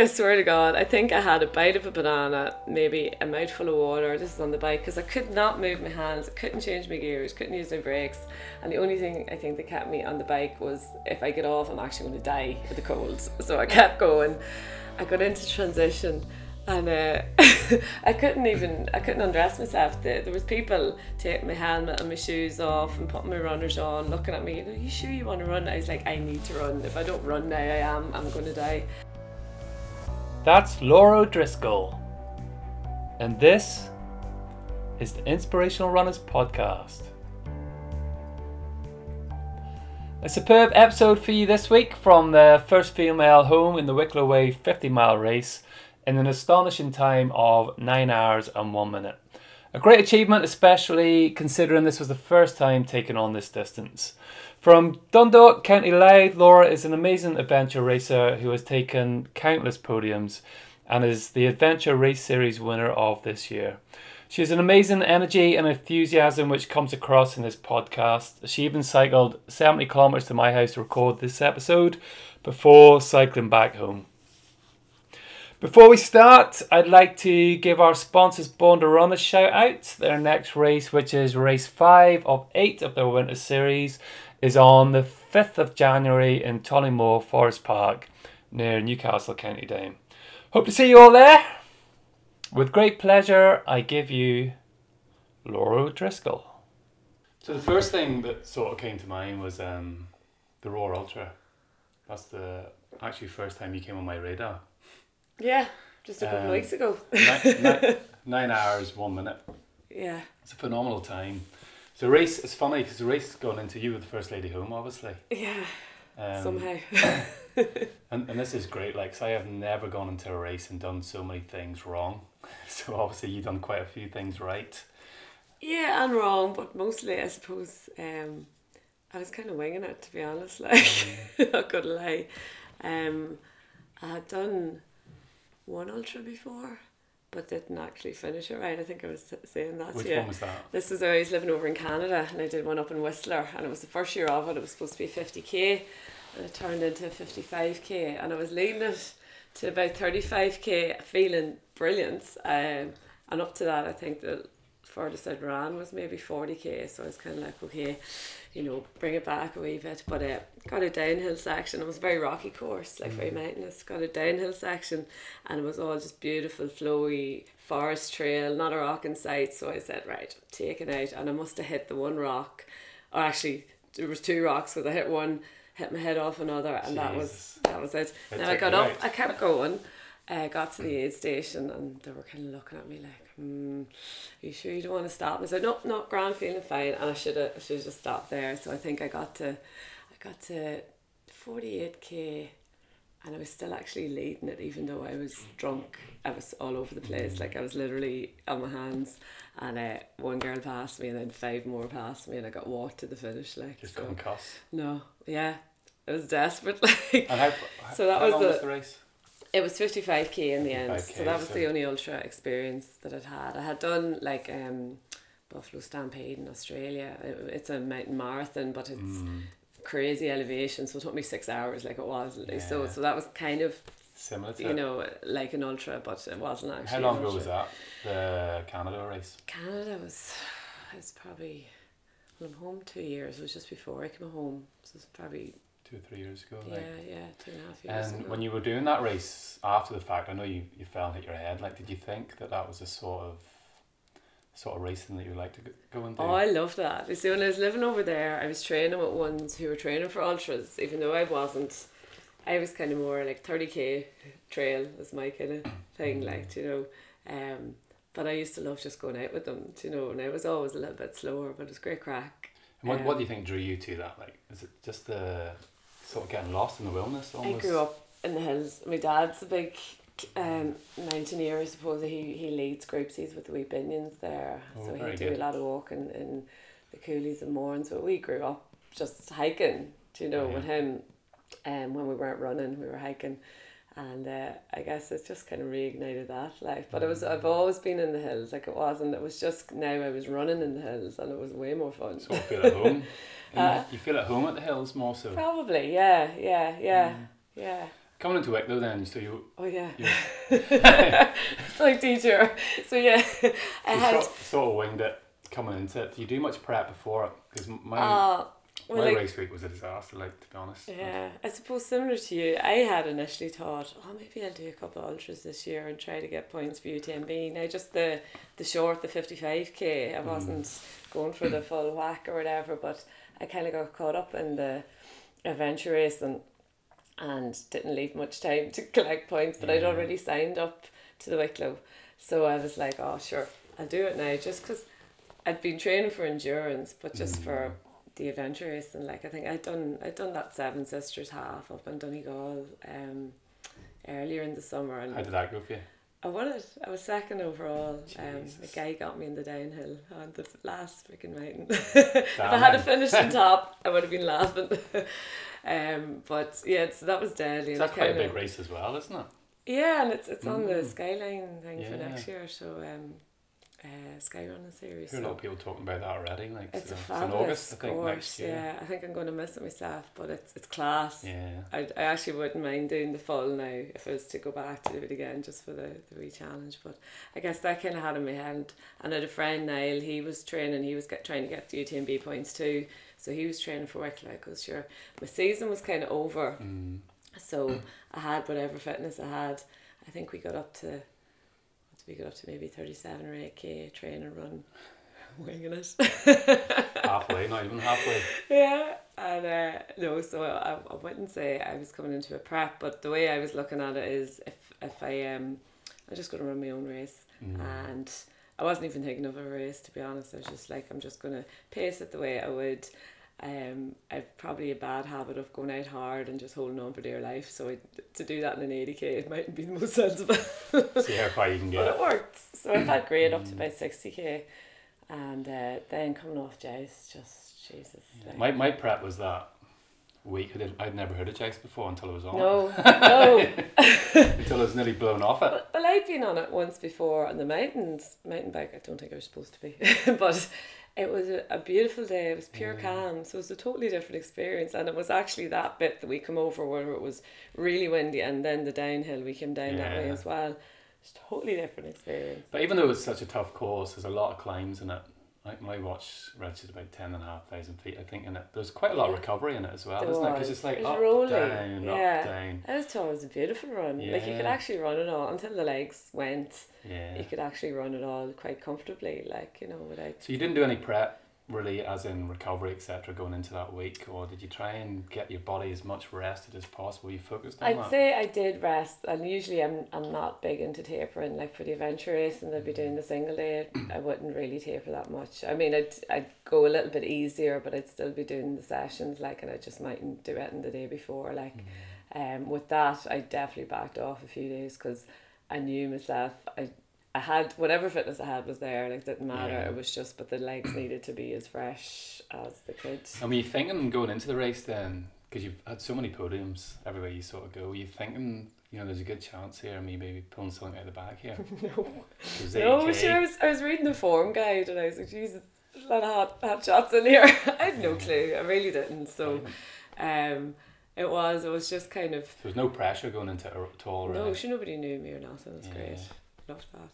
I swear to God, I think I had a bite of a banana, maybe a mouthful of water. This is on the bike because I could not move my hands, I couldn't change my gears, couldn't use my brakes, and the only thing I think that kept me on the bike was if I get off, I'm actually going to die with the cold. So I kept going. I got into transition, and uh, I couldn't even I couldn't undress myself. There, there was people taking my helmet and my shoes off and putting my runners on, looking at me. Are you sure you want to run? I was like, I need to run. If I don't run now, I am. I'm going to die. That's Laura O'Driscoll. And this is the Inspirational Runners Podcast. A superb episode for you this week from the first female home in the Wicklow Way 50 mile race in an astonishing time of 9 hours and 1 minute. A great achievement, especially considering this was the first time taking on this distance. From Dundalk, County Louth, Laura is an amazing adventure racer who has taken countless podiums and is the Adventure Race Series winner of this year. She has an amazing energy and enthusiasm which comes across in this podcast. She even cycled 70 kilometres to my house to record this episode before cycling back home. Before we start, I'd like to give our sponsors Run a shout out. Their next race, which is race 5 of 8 of their winter series, is on the 5th of January in Tollymore Forest Park near Newcastle, County Down. Hope to see you all there. With great pleasure, I give you Laura O'Driscoll. So the first thing that sort of came to mind was um, the RawUltra. That's the actually first time you came on my radar. Yeah, just a couple Um, of weeks ago. nine, nine, nine hours, one minute. yeah. It's a phenomenal time. So the race, is funny because the race has gone into you with the First Lady home, obviously. Yeah. Um, somehow. And, and this is great, like, 'cause I have never gone into a race and done so many things wrong. So obviously you've done quite a few things right. yeah, and wrong, but mostly I suppose um, I was kind of winging it to be honest. Like, not gonna lie. Um, I had done one ultra before, but didn't actually finish it right. I think I was saying that. Which yeah. one was that? This was I was living over in Canada and I did one up in Whistler and it was the first year of it. It was supposed to be 50k and it turned into 55k and I was leading it to about 35k feeling brilliant. Um, and up to that, I think the furthest I'd ran was maybe 40k. So I was kind of like, okay, you know, bring it back a wee bit. But uh, got a downhill section. It was a very rocky course, like very mountainous. Got a downhill section and it was all just beautiful, flowy forest trail, not a rock in sight. So I said, right, take it out. And I must have hit the one rock, or actually, there was two rocks because I hit one, hit my head off another, and that was that was it. It now I got up. I kept going. I got to the aid station and they were kind of looking at me like, hmm, are you sure you don't want to stop? I said, no, no, grand, feeling fine. And I should have, I should have just stopped there. So I think I got to, I got to 48k and I was still actually leading it even though I was drunk. I was all over the place. Like I was literally on my hands and uh, one girl passed me and then five more passed me and I got walked to the finish like Just so. couldn't cuss. No, yeah. It was desperate like And how, So that how was the- was the race? It was 55k in the end so that was so- the only ultra experience that I'd had I had done like um Buffalo Stampede in Australia It- it's a mountain marathon but it's Mm, crazy elevation so it took me six hours like it was so Yeah. so that was kind of similar to you know like an ultra but it wasn't actually How long ago was that? The Canada race? Canada was it's probably well, I'm home two years it was just before I came home so it's probably Two or three years ago. yeah Like. yeah two and a half years And ago. when you were doing that race after the fact, I know you, you fell and hit your head. Like, did you think that that was a sort of sort of racing that you like to go- and do? Oh, I love that. You see, when I was living over there, I was training with ones who were training for ultras, even though I wasn't. I was kind of more like 30k trail was my kind of thing, like, you know. Um, but I used to love just going out with them, you know, and I was always a little bit slower, but it was great crack. and what, what um, do you think drew you to that? Like, is it just the sort of getting lost in the wilderness almost? I grew up in the hills. My dad's a big um, mountaineer, I suppose. He, he leads groups, he's with the wee binions there. Oh, so he do good. a lot of walking in the Cooleys and Mournes. But we grew up just hiking, do you know, with him. Um, when we weren't running, we were hiking. And uh, I guess it just kind of reignited that life. But it was I've always been in the hills. Like it wasn't. It was just now I was running in the hills, and it was way more fun. Sort of feel at home. And Uh, you feel at home at the hills more so. Probably, yeah, yeah, yeah, Mm. yeah. Coming into Wicklow then, so you, Oh yeah, you, it's like detour. So yeah, I you had. sort, sort of winged it coming into it. Do you do much prep before it? Because my, Uh, well, my like, race week was a disaster, like, to be honest. Yeah, I suppose similar to you, I had initially thought, oh, maybe I'll do a couple of ultras this year and try to get points for UTMB. Now, just the the short, the fifty five k, I wasn't going for the full whack or whatever, but I kind of got caught up in the adventure race and and didn't leave much time to collect points. But I'd already signed up to the Wicklow, so I was like, oh, sure, I'll do it now, just because I'd been training for endurance, but just for the adventure race and like I think I'd done I'd done that Seven Sisters half up in Donegal um earlier in the summer and How did that go for you? I won it. I was second overall. Um, the guy got me in the downhill on the last freaking mountain. if I had Damn. finished on top, I would have been laughing. um, but yeah, so that was deadly. So that's quite a kinda- big race as well, isn't it? Yeah, and it's it's on the Mm. Skyline thing for next year. So um, uh, Skyrunning series. A so- lot of people talking about that already. Like, it's so a it's in fabulous August, I think, course. next year. Yeah, I think I'm going to miss it myself, but it's it's class. Yeah. I, I actually wouldn't mind doing the full now if I was to go back to do it again just for the, the wee challenge. But I guess that kind of had in my head. I had a friend, Niall, he was training, he was get, trying to get the UTMB points too. So he was training for Wicklow because sure, my season was kind of over. Mm. So I had whatever fitness I had. I think we got up to, we got up to maybe 37 or 8k train and run, winging it. halfway, not even halfway. Yeah, and uh, no, so I, I wouldn't say I was coming into a prep, but the way I was looking at it is if if I um, I'm just going to run my own race, Mm. and I wasn't even thinking of a race to be honest. I was just like I'm just going to pace it the way I would. Um, I've probably a bad habit of going out hard and just holding on for dear life. So I, to do that in an eighty k, it mightn't be the most sensible. See how far you can get. But it worked. So I felt great up to about 60k. And uh, then coming off Djouce, just Jesus. like- My, my prep was that week. I did, I'd never heard of Djouce before until I was on it. no, no. Until I was nearly blown off it. Well, well, I'd been on it once before on the mountains, mountain bike. I don't think I was supposed to be, but it was a, a beautiful day. It was pure calm, so it was a totally different experience. And it was actually that bit that we come over where it was really windy, and then the downhill we came down that way as well. It's totally different experience. But even though it was such a tough course, there's a lot of climbs in it. Like my watch registered about ten and a half thousand feet, I think, and it. There's quite a lot of recovery in it as well, There isn't it? Because it's like It was up, rolling. down, Yeah. up, down. I was thought it was a beautiful run. Like you could actually run it all until the legs went. Yeah. You could actually run it all quite comfortably, like you know, without. So you didn't do any prep, really, as in recovery, etc., going into that week, or did you try and get your body as much rested as possible? You focused on I'd that. say I did rest, and usually I'm I'm not big into tapering. Like for the adventure race, and I'd be doing the single day, I wouldn't really taper that much. I mean, I'd I'd go a little bit easier, but I'd still be doing the sessions, like, and I just mightn't do it in the day before. Like, um, with that, I definitely backed off a few days because I knew myself. I I had whatever fitness I had was there. Like, it didn't matter. Yeah. It was just, but the legs needed to be as fresh as they could. And were you thinking going into the race then, because you've had so many podiums everywhere you sort of go, were you thinking, you know, there's a good chance here, me maybe pulling something out of the bag here? no. No, sure. I was, I was reading the form guide and I was like, Jesus, a lot of hot, hot shots in here. I had no clue. I really didn't. So, um, it was. It was just kind of. So was no pressure going into it at all, No, sure. Nobody knew me or nothing. It was great. Loved that.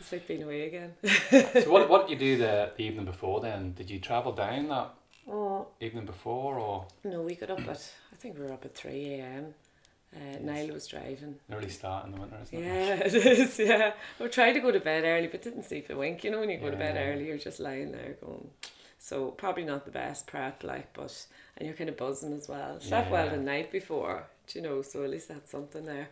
It's like being away again. so what, what did you do the, the evening before then? Did you travel down that Oh. evening before or No, we got up at. I think we were up at three a.m. Uh, Niall was driving. early start in the winter, isn't it? Yeah, it is. Yeah, we tried to go to bed early, but didn't sleep a wink. You know, when you go to bed early, you're just lying there going. So probably not the best prep, like, but and you're kind of buzzing as well. Slept well the night before, do you know. So at least that's something there.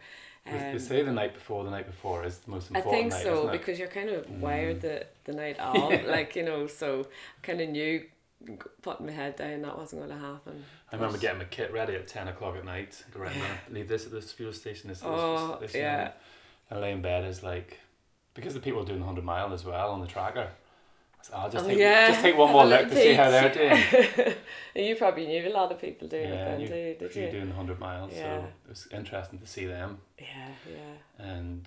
They- they Um, say the night before, the night before is the most important. I think night, so because you're kind of Mm. wired the the night of, like you know. So kind of knew putting my head down that wasn't going to happen. I remember getting my kit ready at 10 o'clock at night, go there, leave this at this fuel station, this, Oh, this, this yeah. and lay in bed is like, because the people are doing 100 mile as well on the tracker, I'll just, Oh, take, yeah. just take one more look to see how they're doing. you probably knew a lot of people doing yeah, it then you, too, did you're you? doing 100 miles, Yeah. so it was interesting to see them. Yeah, yeah. And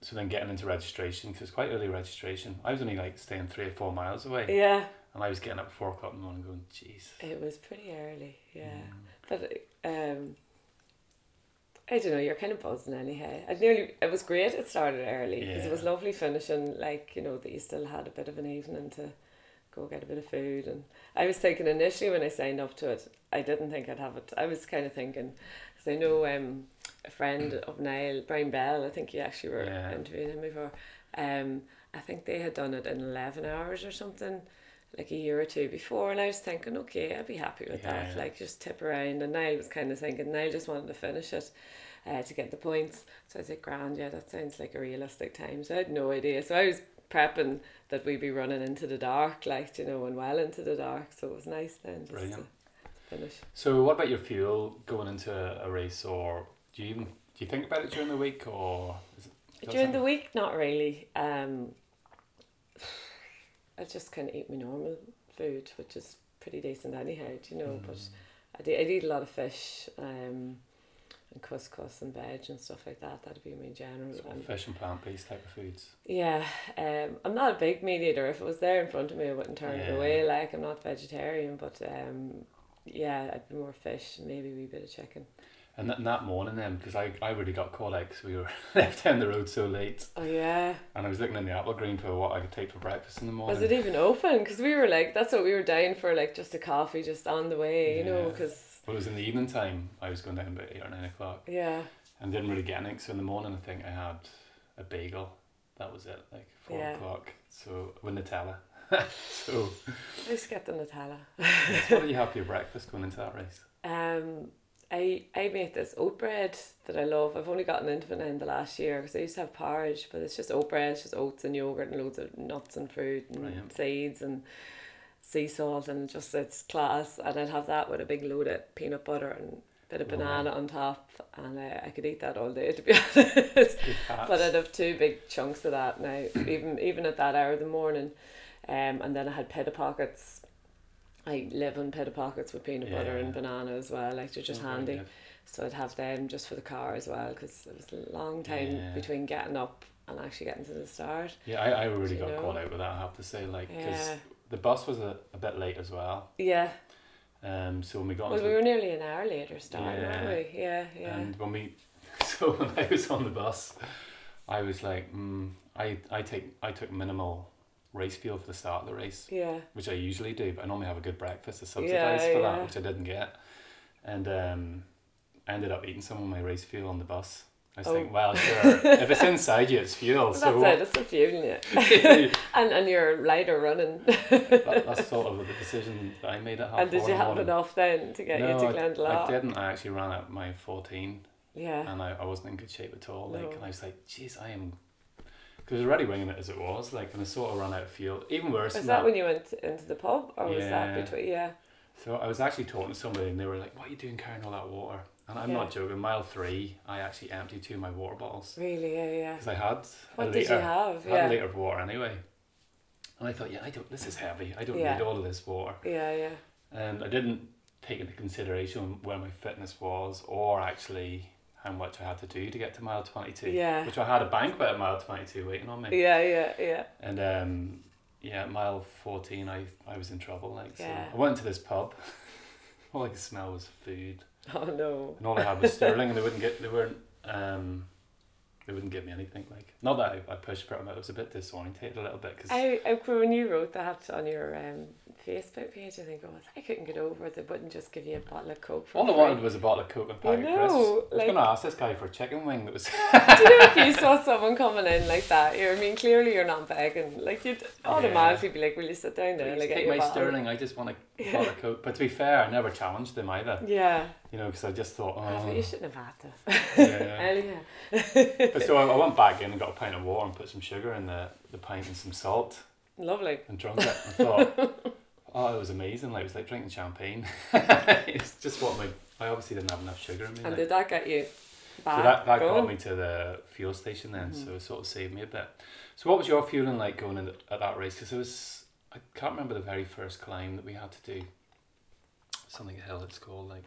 so then getting into registration, because it's quite early registration. I was only like staying three or four miles away, Yeah, and I was getting up at four o'clock in the morning going, jeez. it was pretty early. Yeah, Mm. but um, I don't know. You're kind of buzzing anyhow. I nearly. It was great. It started early because it was lovely finishing. Like you know that you still had a bit of an evening to go get a bit of food. And I was thinking initially when I signed up to it, I didn't think I'd have it. I was kind of thinking because I know um a friend of Niall, Brian Bell. I think you actually were Yeah. interviewing him before. Um, I think they had done it in eleven hours or something. Like a year or two before, and I was thinking, okay, I'd be happy with that. Like just tip around, and Niall was kind of thinking, Niall just wanted to finish it, uh, to get the points. So I was like, grand, yeah, that sounds like a realistic time. So I had no idea. So I was prepping that we'd be running into the dark, like you know, and well into the dark. So it was nice then just Brilliant. to finish. So, what about your fuel going into a race, or do you even do you think about it during the week, or is it, During the week, not really. Um, I just kind of eat my normal food, which is pretty decent anyhow, do you know. But Mm. I do, I'd eat a lot of fish um, and couscous and veg and stuff like that. That'd be my general. of and- fish and plant based type of foods? yeah, um, I'm not a big meat eater. If it was there in front of me, I wouldn't turn it away. Like I'm not vegetarian, but um, yeah, I'd be more fish maybe a wee bit of chicken. And that, that morning then, because I, I really got caught out 'cause we were left down the road so late, Oh yeah, and I was looking in the Applegreen for what I could take for breakfast in the morning. was it even open? Because we were like, that's what we were dying for, like just a coffee just on the way, you know. Because Well, it was in the evening time. I was going down about eight or nine o'clock, yeah, and didn't really get anything. So in the morning, I think I had a bagel. That was it, like four Yeah. o'clock. So with Nutella. so, I just get the Nutella. so what do you have for your breakfast going into that race? Um, I I make this oat bread that I love. I've only gotten into it in the last year because I used to have porridge, but it's just oat bread, it's just oats and yogurt and loads of nuts and fruit and Brilliant. seeds and sea salt and just it's class. And I'd have that with a big load of peanut butter and a bit of banana on top, and uh, I could eat that all day to be honest. But I'd have two big chunks of that now, even even at that hour of the morning. Um, and then I had pita pockets. I live in on pita pockets with peanut butter Yeah. and banana as well. Like they're just Oh, handy. good. So I'd have them just for the car as well because it was a long time Yeah. between getting up and actually getting to the start. Yeah, I, I really got know? caught out with that. I have to say, like, because Yeah. the bus was a, a bit late as well. Yeah. Um, so when we got Well, we were nearly an hour later starting, Yeah. weren't we? Yeah, yeah. And when we, so when I was on the bus, I was like, mm, I I take I took minimal race fuel for the start of the race, yeah. which I usually do, but I normally have a good breakfast to Yeah, subsidize for yeah. that, which I didn't get, and um, I ended up eating some of my race fuel on the bus. I was Oh. thinking, well, sure, if it's inside you, it's fuel. Well, so that's it, it's the fueling it. And and you're lighter running. that's sort of the decision that I made at half and did you have morning. enough then to get you no, to I, I didn't. I actually ran at my 14 Yeah. and I, I wasn't in good shape at all. Like, No. and I was like, "Jeez, I am," because already winging it as it was. Like, and I sort of ran out of fuel. Even worse Was that that. when you went into the pub or was that Yeah. between? Yeah. so I was actually talking to somebody, and they were like, "What are you doing carrying all that water?" And I'm Yeah. not joking. Mile three, I actually emptied two of my water bottles Really? Yeah, yeah. because I had What a did liter. you have? I had a Yeah. liter of water anyway. And I thought, yeah, I don't. This is heavy. I don't Yeah. need all of this water. Yeah, yeah. And I didn't take into consideration where my fitness was, or actually how much I had to do to get to mile twenty two. Yeah. Which I had a banquet at mile twenty two waiting on me. Yeah, yeah, yeah. And um, yeah, mile fourteen, I I was in trouble. Like, so Yeah. I went to this pub. all I could smell was food, Oh no. and all I had was sterling, and they wouldn't get they weren't um, they wouldn't give me anything. Like, not that I, I pushed for it, but I was a bit disorientated a little bit because I, I when you wrote that on your um, Facebook page, I think it was I couldn't get over they wouldn't just give you a bottle of coke. For all I free. wanted was a bottle of coke and packet You of crisps. know, I was like- gonna ask this guy for a chicken wing that was. Do you know if you saw someone coming in like that? You, I mean, clearly you're not begging. Like you'd automatically be like, "Will you sit down there?" Please Like, take my bottle?" sterling. I just want a of coke. But to be fair, I never challenged them either. Yeah, You know, because I just thought, oh, you shouldn't have had yeah. Earlier. but so I, I went back in and got a pint of water and put some sugar in the, the pint and some salt Lovely. and drunk it. I thought, oh, it was amazing. Like it was like drinking champagne. it's just what my I obviously didn't have enough sugar in me. And like. did that get you back? so that, that got me to the fuel station then, Mhm. so it sort of saved me a bit. So what was your fueling like going in at that race? Because it was I can't remember the very first climb that we had to do. Something hill it's called like.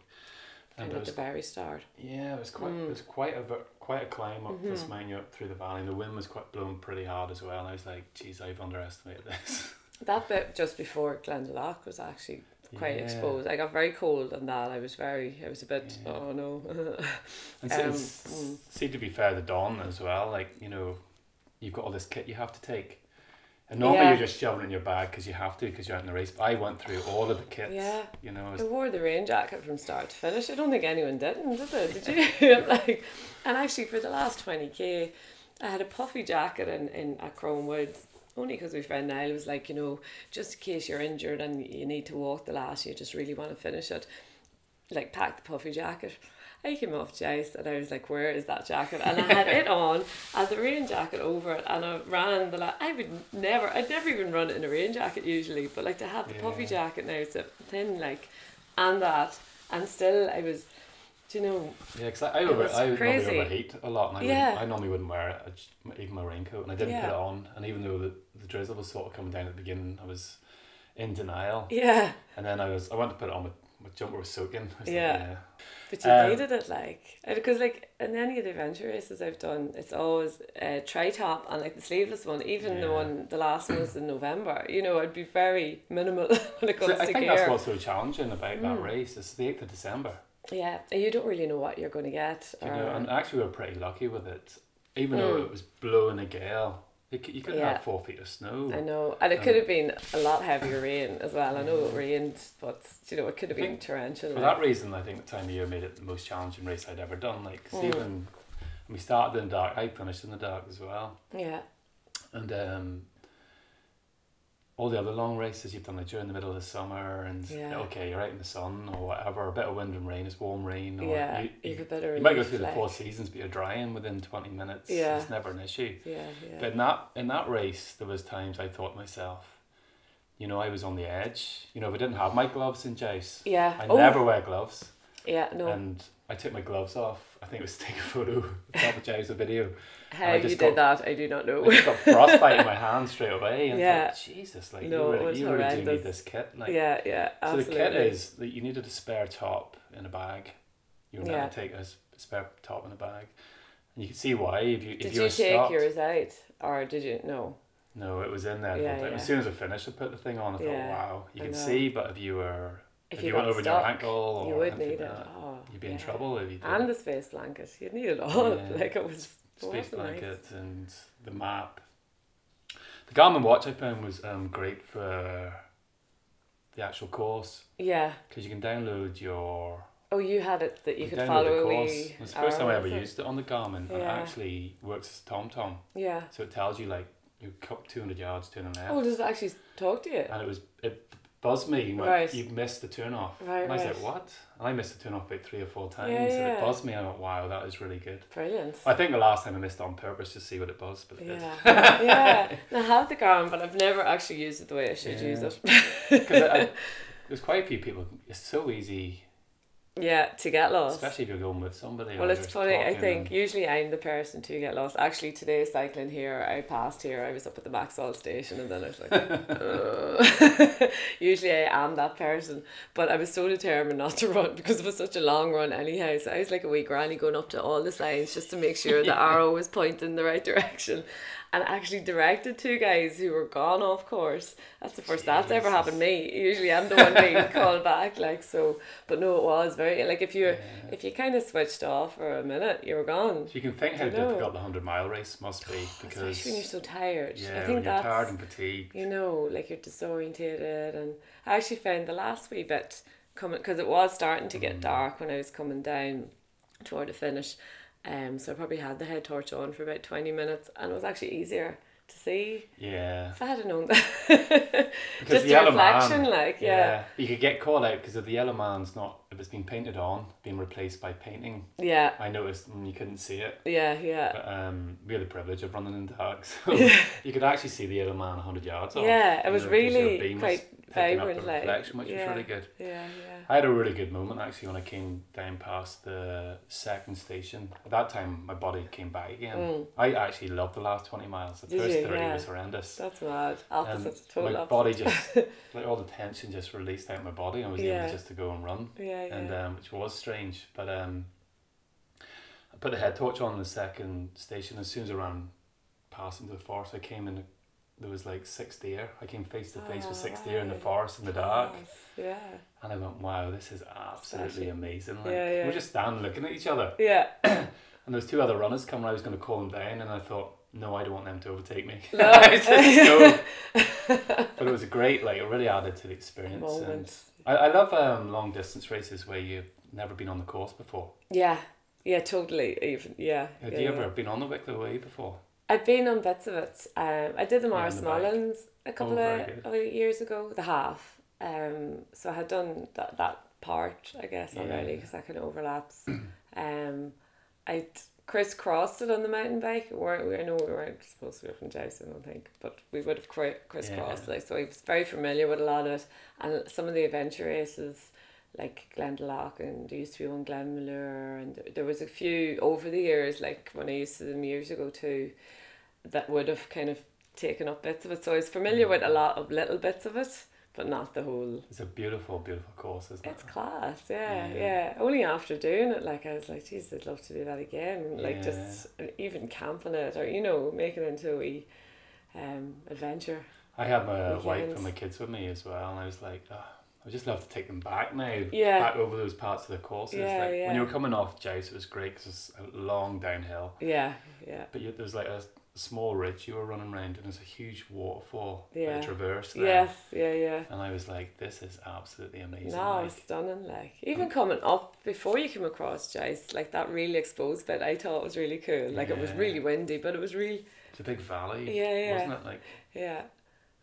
Kind of at the very start. yeah, it was quite Mm. it was quite a quite a climb up this Mhm. mountain up through the valley. And the wind was quite blowing pretty hard as well. And I was like, geez, I've underestimated this. That bit just before Glendalough was actually quite Yeah. exposed. I got very cold on that. I was very, I was a bit, Yeah. oh no. And Um, it's, mm. see, to be fair, the Dawn as well, like, you know, you've got all this kit you have to take. And normally Yeah. you're just shoving it in your bag because you have to because you're out in the race. But I went through all of the kits. Yeah. You know, it I wore the rain jacket from start to finish. I don't think anyone didn't, did they? Did you? like, and actually, for the last twenty k, I had a puffy jacket in in at Crone Woods. Only because my friend Niall was like, you know, just in case you're injured and you need to walk the last, you just really want to finish it. Like, pack the puffy jacket. I came off Djouce and I was like, where is that jacket? And I had it on, had the rain jacket over it, and I ran the la- I would never, I'd never even run in a rain jacket usually, but like to have the puffy jacket now, it's a thin, like, and that, and still I was, do you know, yeah, because I, I, over, I would normally overheat a lot. And I, Yeah. wouldn't, I normally wouldn't wear it, just, even my raincoat. And I didn't put it on. And even though the, the drizzle was sort of coming down at the beginning, I was in denial. yeah, And then I was, I went to put it on, my, jumper was soaking. I was like, Yeah. yeah. but you Um, needed it like, because like in any of the adventure races I've done, it's always a tri top and like the sleeveless one, even the one, the last one was in November. You know, I'd be very minimal when it comes So comes I think gear. that's what's so challenging about that Mm. race. It's the 8th of December. Yeah, and you don't really know what you're going to get. You know, and actually we were pretty lucky with it. Even though Mm. it was blowing a gale, it, you could Yeah. have four feet of snow. I know, and it Um, could have been a lot heavier rain as well. I know it rained, but you know it could have I been torrential. For that reason, I think the time of year made it the most challenging race I'd ever done. Like, Mm. even we started in the dark, I finished in the dark as well. Yeah, And um, all the other long races you've done like during the middle of the summer, and Yeah. okay, you're out in the sun or whatever, a bit of wind and rain, it's warm rain. Or yeah, you, you, you, better. you might go through the four seasons, but you're drying within 20 minutes. Yeah. It's never an issue. Yeah, yeah. But in that in that race, there was times I thought myself, you know, I was on the edge. You know, if I didn't have my gloves in Djouce, yeah. I oh, never wear gloves, yeah. No. and I took my gloves off. I think it was take a photo, Jace a video. How I you did got- that, I do not know. I just got frostbite in my hand straight away, and Yeah. Thought, Jesus, like No, you really, you really do need this kit. Like, yeah, yeah. Absolutely. so the kit is that you needed a spare top in a bag. You were Yeah. to take a spare top in a bag, and you can see why if you if Did you you were take stopped. yours out, or did you? No. No, it was in there. Yeah, yeah. As soon as I finished, I put the thing on. I thought, Yeah, wow, you I can know. see, but if you were If, if you, you, went over stuck, your ankle or you would need like it. Oh, you'd be in trouble if you did. And the space blanket, you'd need it all. Yeah. like it was. space wasn't nice. blanket and the map. The Garmin watch I found was um, great for the actual course Yeah. because you can download your. Oh, you had it that you could follow the a course. wee. It's the first time I ever used it on the Garmin, and it actually works as TomTom. Yeah. So it tells you like you cut two hundred yards, turn left, Oh, does it actually talk to you? and it was it buzzed me. went, Right. You've missed the turn off. Right, and I was right. like, what? And I missed the turn off about three or four times, Yeah, and yeah. it buzzed me. And I went, wow, that is really good. Brilliant. I think the last time I missed it on purpose to see what it buzzed, but it did. Yeah, yeah. And I have the Garmin, but I've never actually used it the way I should use it. Because there's quite a few people. It's so easy, yeah, to get lost. especially if you're going with somebody. Well, it's funny. I think usually I'm the person to get lost. Actually, today cycling here, I passed here. I was up at the Maxol station, and then I was like, usually I am that person, but I was so determined not to run because it was such a long run anyhow. So I was like a wee granny going up to all the signs just to make sure the arrow was pointing the right direction. And actually directed two guys who were gone off course. That's the first that's ever happened to me. Usually I'm the one being called back, like so. But no, it was very like if you Yeah. if you kind of switched off for a minute, you were gone. So you can think how difficult the hundred mile race must be because Especially when you're so tired. yeah, I when think you're that's tired and fatigued. you know, like you're disorientated, and I actually found the last wee bit coming because it was starting to get Mm. dark when I was coming down toward the finish. Um, so I probably had the head torch on for about twenty minutes, and it was actually easier to see. Yeah, If I had known that, because just the reflection, man. like yeah, you could get caught out because of the yellow man's not if it's been painted on, being replaced by painting. yeah, I noticed and you couldn't see it. yeah, yeah. But um, we had the privilege of running in the dark, so you could actually see the yellow man hundred yards off. Yeah, it was know, 'cause your really was quite up vibrant, the like, reflection, which yeah. was really good. Yeah, yeah. I had a really good moment actually when I came down past the second station. At that time, my body came back again. Mm. I actually loved the last 20 miles. The Did first you? 30 Yeah. was horrendous. That's mad. Total my opposite. body just, like all the tension just released out of my body. I was Yeah. able just to go and run, Yeah, yeah. and um, which was strange. But um, I put the head torch on the second station as soon as I ran past into the forest. I came in there was like six deer. I came face to face Oh, with six deer in the forest in the dark, Yeah. and I went, "Wow, this is absolutely amazing!" Like Yeah, yeah. we're just standing looking at each other, Yeah. and there was two other runners coming. I was going to call them down, and I thought, "No, I don't want them to overtake me." No. But it was great. Like it really added to the experience. Moments. I, I love um, long distance races where you've never been on the course before. Yeah. Yeah, totally. Even yeah. Have yeah, you yeah. ever been on the Wicklow Way before? I've been on bits of it. Um, I did the Yeah, Maurice bike. Mullins a couple very of, years ago, the half. Um, so I had done that, that part, I guess, Yeah. already because that kind of overlaps. um, I crisscrossed it on the mountain bike. We're, we I know we weren't supposed to go from Djouce, I don't think, but we would have cri- crisscrossed. Yeah. Like so, I was very familiar with a lot of it, and some of the adventure races. Like Glendalough and there used to be one Glenmalure and there- there was a few over the years like when I used to them years ago too that would have kind of taken up bits of it. So I was familiar mm. with a lot of little bits of it, but not the whole. It's a beautiful, beautiful course, isn't It's it? class, yeah, Yeah. yeah. Only after doing it, like I was like, geez, I'd love to do that again. Like Yeah. just even camping it, or you know, make it into a um, adventure. I had my wife and my kids with me as well, and I was like, oh, I would just love to take them back now, Yeah. back over those parts of the courses. Yeah, like yeah. when you were coming off Djouce, it was great because it's a long downhill, Yeah, yeah, but you, there was like a small ridge you were running around, and there's a huge waterfall Yeah. traverse there. yes, yeah, yeah. And I was like, this is absolutely amazing. No, like, stunning. Like even coming up before you came across Djouce, like that really exposed bit, I thought it was really cool. Like it was really windy, but it was really, it's a big valley, Yeah, yeah. wasn't it? Like, yeah.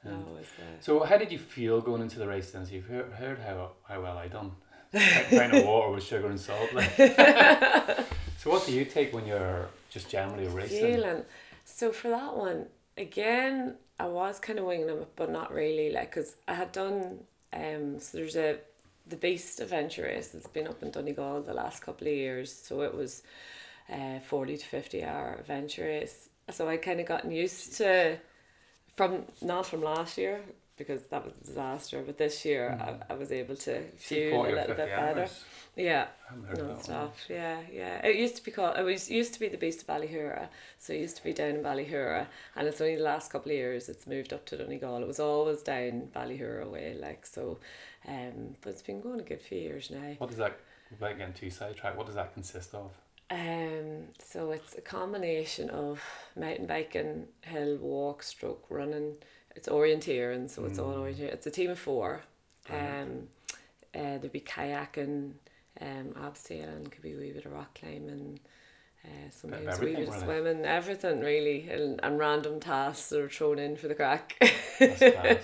No, it was. Uh, so how did you feel going into the race then? So you've heard, heard how how well I done. Pint of water with sugar and salt. Like. so what do you take when you're just generally racing? feeling. So for that one, again, I was kind of winging them, but not really. Like, cause I had done. Um, so there's a the Beast Adventure race that's been up in Donegal the last couple of years. So it was, uh, forty to fifty hour adventure race. So I kind of gotten used to, from not from last year because that was a disaster, but this year I, I was able to feel a little 50 bit better. hours. Yeah, I haven't heard of that one. non-stop. Yeah, yeah. It used to be called. It was used to be the Beast of Ballyhoura, so it used to be down in Ballyhoura, and it's only the last couple of years it's moved up to Donegal. It was always down Ballyhoura way, like so. Um, but it's been going a good few years now. What does that, without getting too sidetracked, what does that consist of? Um, so it's a combination of mountain biking, hill walk, stroke running. It's orienteering, so it's all Mm. orienteering. It's a team of four. Brilliant. Um, uh, there'd be kayaking, um, abseiling, could be a wee bit of rock climbing, uh, sometimes a wee everything, bit of really. swimming, everything really, and, and random tasks that are thrown in for the crack.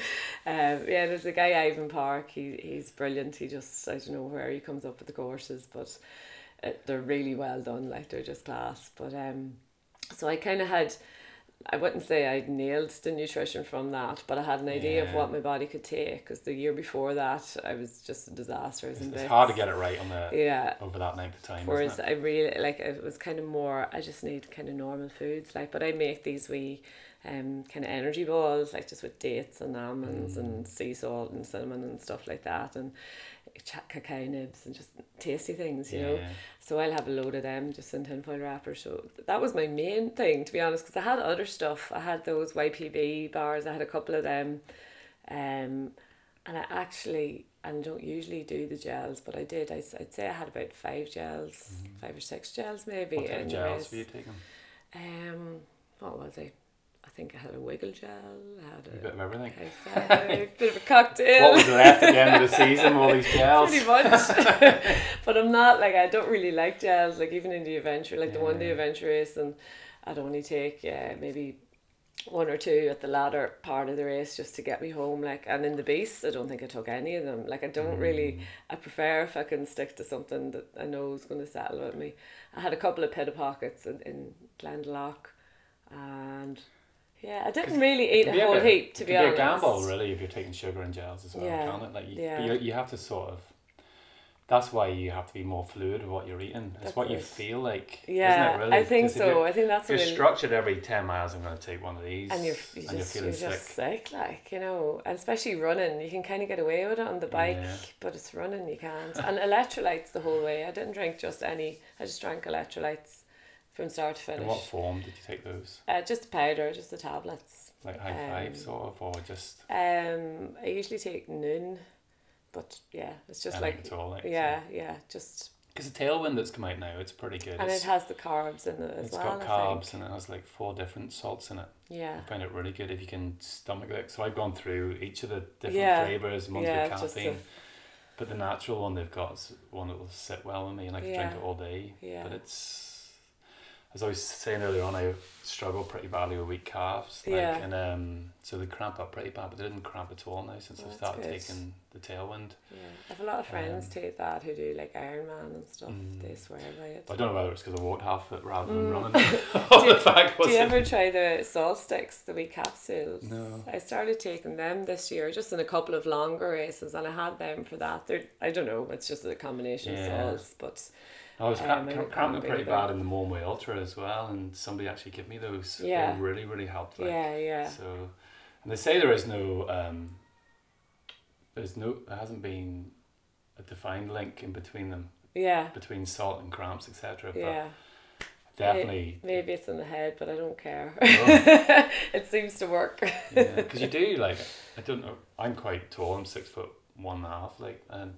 Um, yeah, there's a guy Ivan Park. He he's brilliant. He just I don't know where he comes up with the courses, but uh, they're really well done. Like they're just class. But um, so I kind of had. I wouldn't say I nailed the nutrition from that, but I had an idea of what my body could take. Because the year before that, I was just a disaster. It's, it's hard to get it right on the Yeah, over that length of time. Whereas? I really like it was kind of more. I just need kind of normal foods, like. But I make these wee, um, kind of energy balls, like just with dates and almonds Mm. and sea salt and cinnamon and stuff like that, and cacao nibs and just tasty things, you know. So I'll have a load of them just in tinfoil wrappers. So that was my main thing, to be honest, because I had other stuff. I had those YPB bars. I had a couple of them, um, and I actually and don't usually do the gels, but I did. I, I'd say I had about five gels, five or six gels maybe. What type of gels were you taking? Um, what was I? I think I had a wiggle gel. I had A a, bit of everything. a bit of a cocktail. What was left at the end of the season? All these gels. Pretty much. but I'm not like I don't really like gels. Like even in the adventure, like the one day Yeah. adventure race, and I'd only take yeah maybe one or two at the latter part of the race just to get me home. Like and in the beast, I don't think I took any of them. Like I don't Mm. really. I prefer if I can stick to something that I know is going to settle with me. I had a couple of pita pockets in in Glendalough, and. Yeah, I didn't really eat a be whole bit- heap to be can honest. be a gamble, really, if you're taking sugar and gels as well, Yeah, can't it? Like, you, yeah. you, you have to sort of. That's why you have to be more fluid with what you're eating. It's That's what you feel like. Yeah, isn't it, really? I think so. you're- I think that's If you're structured every 10 miles, I'm going to take one of these. and you're, you and you're just feeling you're sick. just sick like you know and especially running you can kind of get away with it on the bike Yeah. but it's running you can't and electrolytes the whole way I didn't drink just any I just drank electrolytes from start to finish. In what form did you take those? Uh, just powder, just the tablets. Like high five, Um, sort of, or just Um, I usually take Nuun, but yeah, it's just like all? Like, yeah, yeah, just Because the tailwind that's come out now, it's pretty good. and it's, it has the carbs in it as it's well. got carbs and it has like four different salts in it. Yeah, I find it really good if you can stomach it. So I've gone through each of the different Yeah. flavors, ones Yeah, with caffeine. the- But the natural one they've got is one that will sit well with me and I can drink it all day. Yeah. But it's as I was saying earlier on, I struggle pretty badly with weak calves. Like, Yeah. And um, so they cramp up pretty bad, but they didn't cramp at all now since Oh, I've started good. taking the tailwind. yeah. I have a lot of friends Um, take that who do like Ironman and stuff. Mm. They swear by it. I don't know whether it's because I walked half it rather than Mm. running. Do you- fact Do you ever try the salt sticks, the wee capsules? No. I started taking them this year, just in a couple of longer races, and I had them for that. They're, I don't know, it's just a combination Yeah. of salts, but I was Um, cramp, I cramp, would cramping pretty bad in the Mourne Way Ultra as well, and somebody actually gave me those. Yeah. They really, really helped. Like, yeah, yeah. So, and they say there is no, um, there's no, there hasn't been a defined link in between them, Yeah, between salt and cramps, etc. Yeah. definitely, Maybe it's in the head, but I don't care. Oh. it seems to work. yeah, because you do like, I don't know, I'm quite tall. I'm six foot one and a half, like, and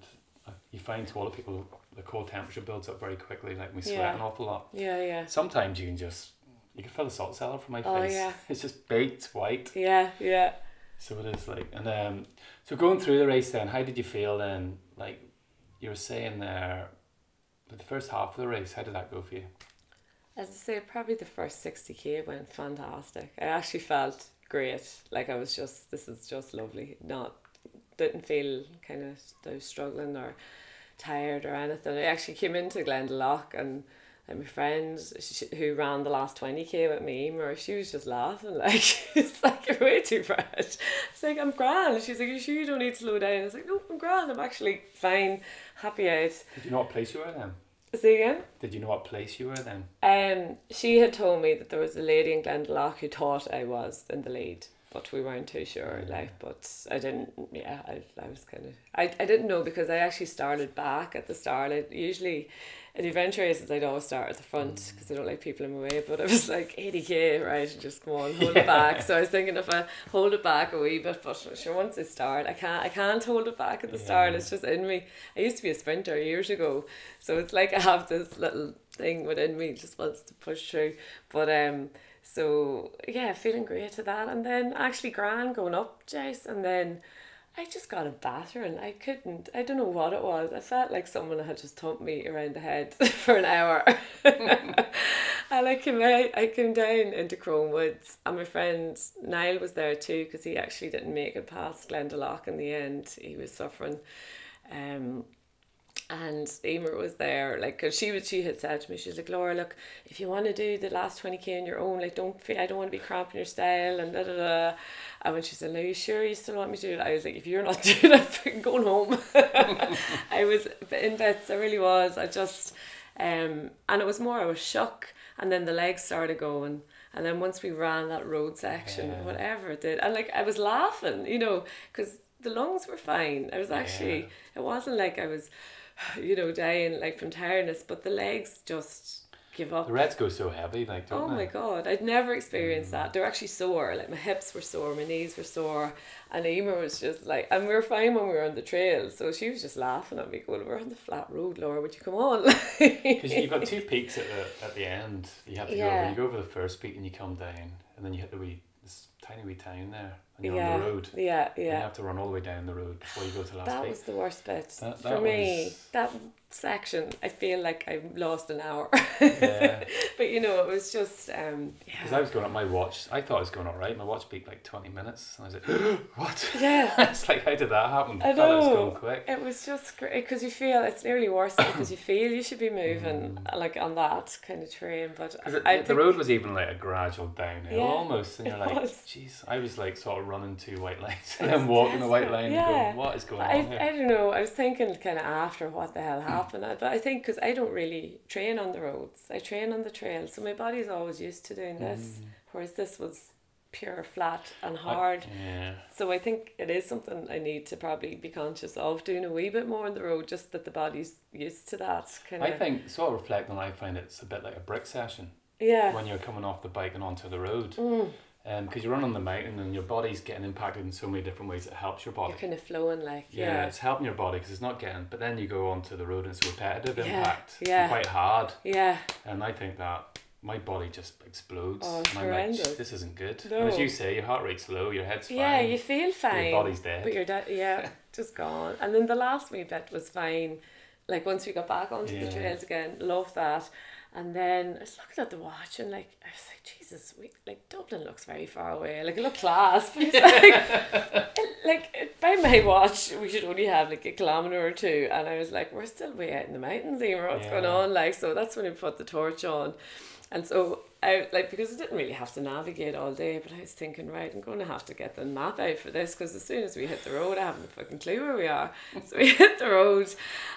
uh, you find taller people, the core temperature builds up very quickly. Like we sweat Yeah. an awful lot. Yeah, yeah. Sometimes you can just, you can feel the salt cellar from my Oh, face. yeah. It's just baked white. Yeah, yeah. So it is like, and um, so going through the race then, how did you feel then? Like you were saying there, the first half of the race, how did that go for you? As I say, probably the first 60k went fantastic. I actually felt great. Like I was just, this is just lovely. Not, didn't feel kind of struggling or tired or anything. I actually came into Glendalough and and my friend who ran the last 20k with me, Emer, she was just laughing like, she's like, you're way too fresh. It's like, I'm grand. She's like, you sure you don't need to slow down? I was like, no, I'm grand. I'm actually fine, happy out. Did you know what place you were then? See again? Did you know what place you were then? Um, she had told me that there was a lady in Glendalough who thought I was in the lead, but we weren't too sure. Like, but I didn't. Yeah, I, I was kind of. I, I didn't know because I actually started back at the start. I usually, in the adventure races, I'd always start at the front because I don't like people in my way. But I was like eighty k, right? Just go on, hold it back. So I was thinking if I hold it back a wee bit, but sure, once I start, I can't. I can't hold it back at the start. It's just in me. I used to be a sprinter years ago, so it's like I have this little thing within me just wants to push through. But um, so yeah, feeling great to that, and then actually grand going up, Djouce, and then I just got a battering. I couldn't. I don't know what it was. I felt like someone had just thumped me around the head for an hour. and I came out. I came down into Crone Woods, and my friend Niall was there too because he actually didn't make it past Glendalough in the end. He was suffering. Um, and Emer was there, like, cause she was, she had said to me, she's like, Laura, look, if you want to do the last twenty k on your own, like, don't feel, I don't want to be cramping your style, and da da da. And when she said, "Are you sure you still want me to do it?" I was like, "If you're not doing it, I'm going home." I was in bits. I really was. I just, um, and it was more. I was shook, and then the legs started going. And then once we ran that road section, Yeah. whatever it did, and like I was laughing, you know, because the lungs were fine. I was actually, Yeah. it wasn't like I was, you know, dying like from tiredness, but the legs just give up. The Reds go so heavy, like don't Oh they? my god, I'd never experienced Mm. that. They're actually sore. Like my hips were sore, my knees were sore, and Emer was just like, and we were fine when we were on the trail. So she was just laughing at me, going, "We're on the flat road, Laura. Would you come on?" Because you've got two peaks at the at the end. You have to go. Over, you go over the first peak and you come down, and then you hit the wee tiny wee town there, and you're yeah, on the road. yeah, And you have to run all the way down the road before you go to the last That peak. was the worst bit That- for that me. was- That section, I feel like I lost an hour. Yeah. but you know, it was just um, yeah Because yeah, I was going up my watch, I thought it was going all right. My watch beat like twenty minutes, and I was like, "What?" yeah. it's like, how did that happen? I thought it was know. going quick. It was just great because you feel it's nearly worse because you feel you should be moving like on that kind of train. But Because I the road was even like a gradual downhill Yeah, almost, and it you're like. "Jeez!" I was like sort of running two white lines and then walking the white desperate, line, yeah. going, "What is going I, on here?" I don't know. I was thinking kind of after what the hell happened, but I think because I don't really train on the roads, I train on the trail, so my body's always used to doing this, whereas this was pure flat and Mm. I- hard. yeah. So I think it is something I need to probably be conscious of doing a wee bit more on the road, just that the body's used to that kind I think sort of reflecting, I find it's a bit like a brick session. Yeah. when you're coming off the bike and onto the road. Mm. Um, because you run on the mountain and your body's getting impacted in so many different ways. It helps your body. You're kind of flowing like Yeah, yeah. it's helping your body because it's not getting. But then you go onto the road and it's repetitive Yeah, impact. yeah. quite hard. Yeah. And I think that my body just explodes. Oh, and I'm like, horrendous. this isn't good. No. And as you say, your heart rate's low, your head's fine. Yeah, you feel fine. Your body's dead. But you're dead. Yeah, just gone. And then the last wee bit was fine. Like once we got back onto Yeah. the trails again, love that. And then I was looking at the watch and like I was like, Jesus, we like Dublin looks very far away. Like it looked class, but it's like, like by my watch, we should only have like a kilometer or two. And I was like, we're still way out in the mountains, Emer. What's going on? Like so, that's when we put the torch on. And so I like because I didn't really have to navigate all day, but I was thinking, right, I'm going to have to get the map out for this because as soon as we hit the road, I haven't a fucking clue where we are. So we hit the road,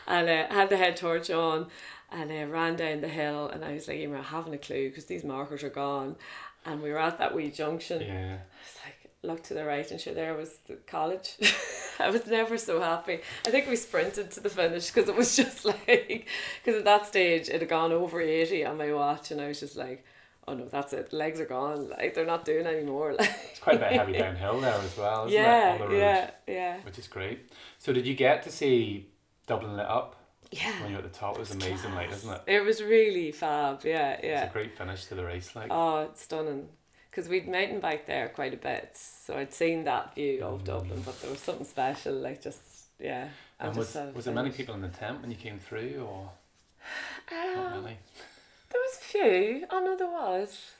and uh, had the head torch on, and I ran down the hill, and I was like, "Emer, I haven't a clue because these markers are gone," and we were at that wee junction. Yeah. I was like, look to the right, and sure, there was the college. I was never so happy. I think we sprinted to the finish because it was just like, because at that stage it had gone over 80 on my watch, and I was just like, oh no, that's it. Legs are gone. Like, they're not doing anymore. Like, It's quite a bit heavy downhill there as well, isn't yeah, it? The road, yeah, yeah. Which is great. So did you get to see Dublin lit up Yeah. when you were at the top? It was amazing, like, isn't it? It was really fab. Yeah, yeah. It's a great finish to the race, like. Oh, it's stunning. Because we'd mountain biked there quite a bit, so I'd seen that view of Dublin, but there was something special, like just yeah. I and was, was there many people in the tent when you came through, or Um, not many? There was a few. Oh no, there was.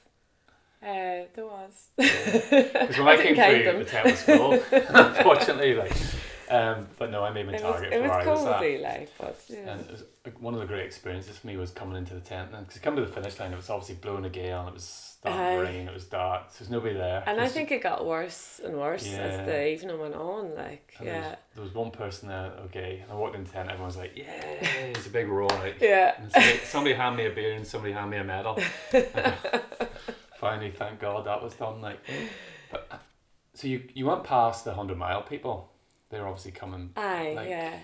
Uh, there was. Because when I, didn't came through, them. the tent was full, unfortunately. Like, um, but no, I made my It was, target it for was where I was at. like, but yeah. And it was, like, one of the great experiences for me was coming into the tent. And because come to the finish line, it was obviously blowing a gale and it was starting Aye. to rain, it was dark, so there's nobody there. And I think it got worse and worse Yeah. as the evening went on. Like, and there was- yeah, There was one person there, okay, and I walked into the tent, everyone was like, yeah, it's a big roar. Like, yeah. And somebody, somebody hand me a beer and somebody hand me a medal. Finally, thank God that was done. Like, but so you you went past the hundred mile people. They were obviously coming. Aye, like- yeah.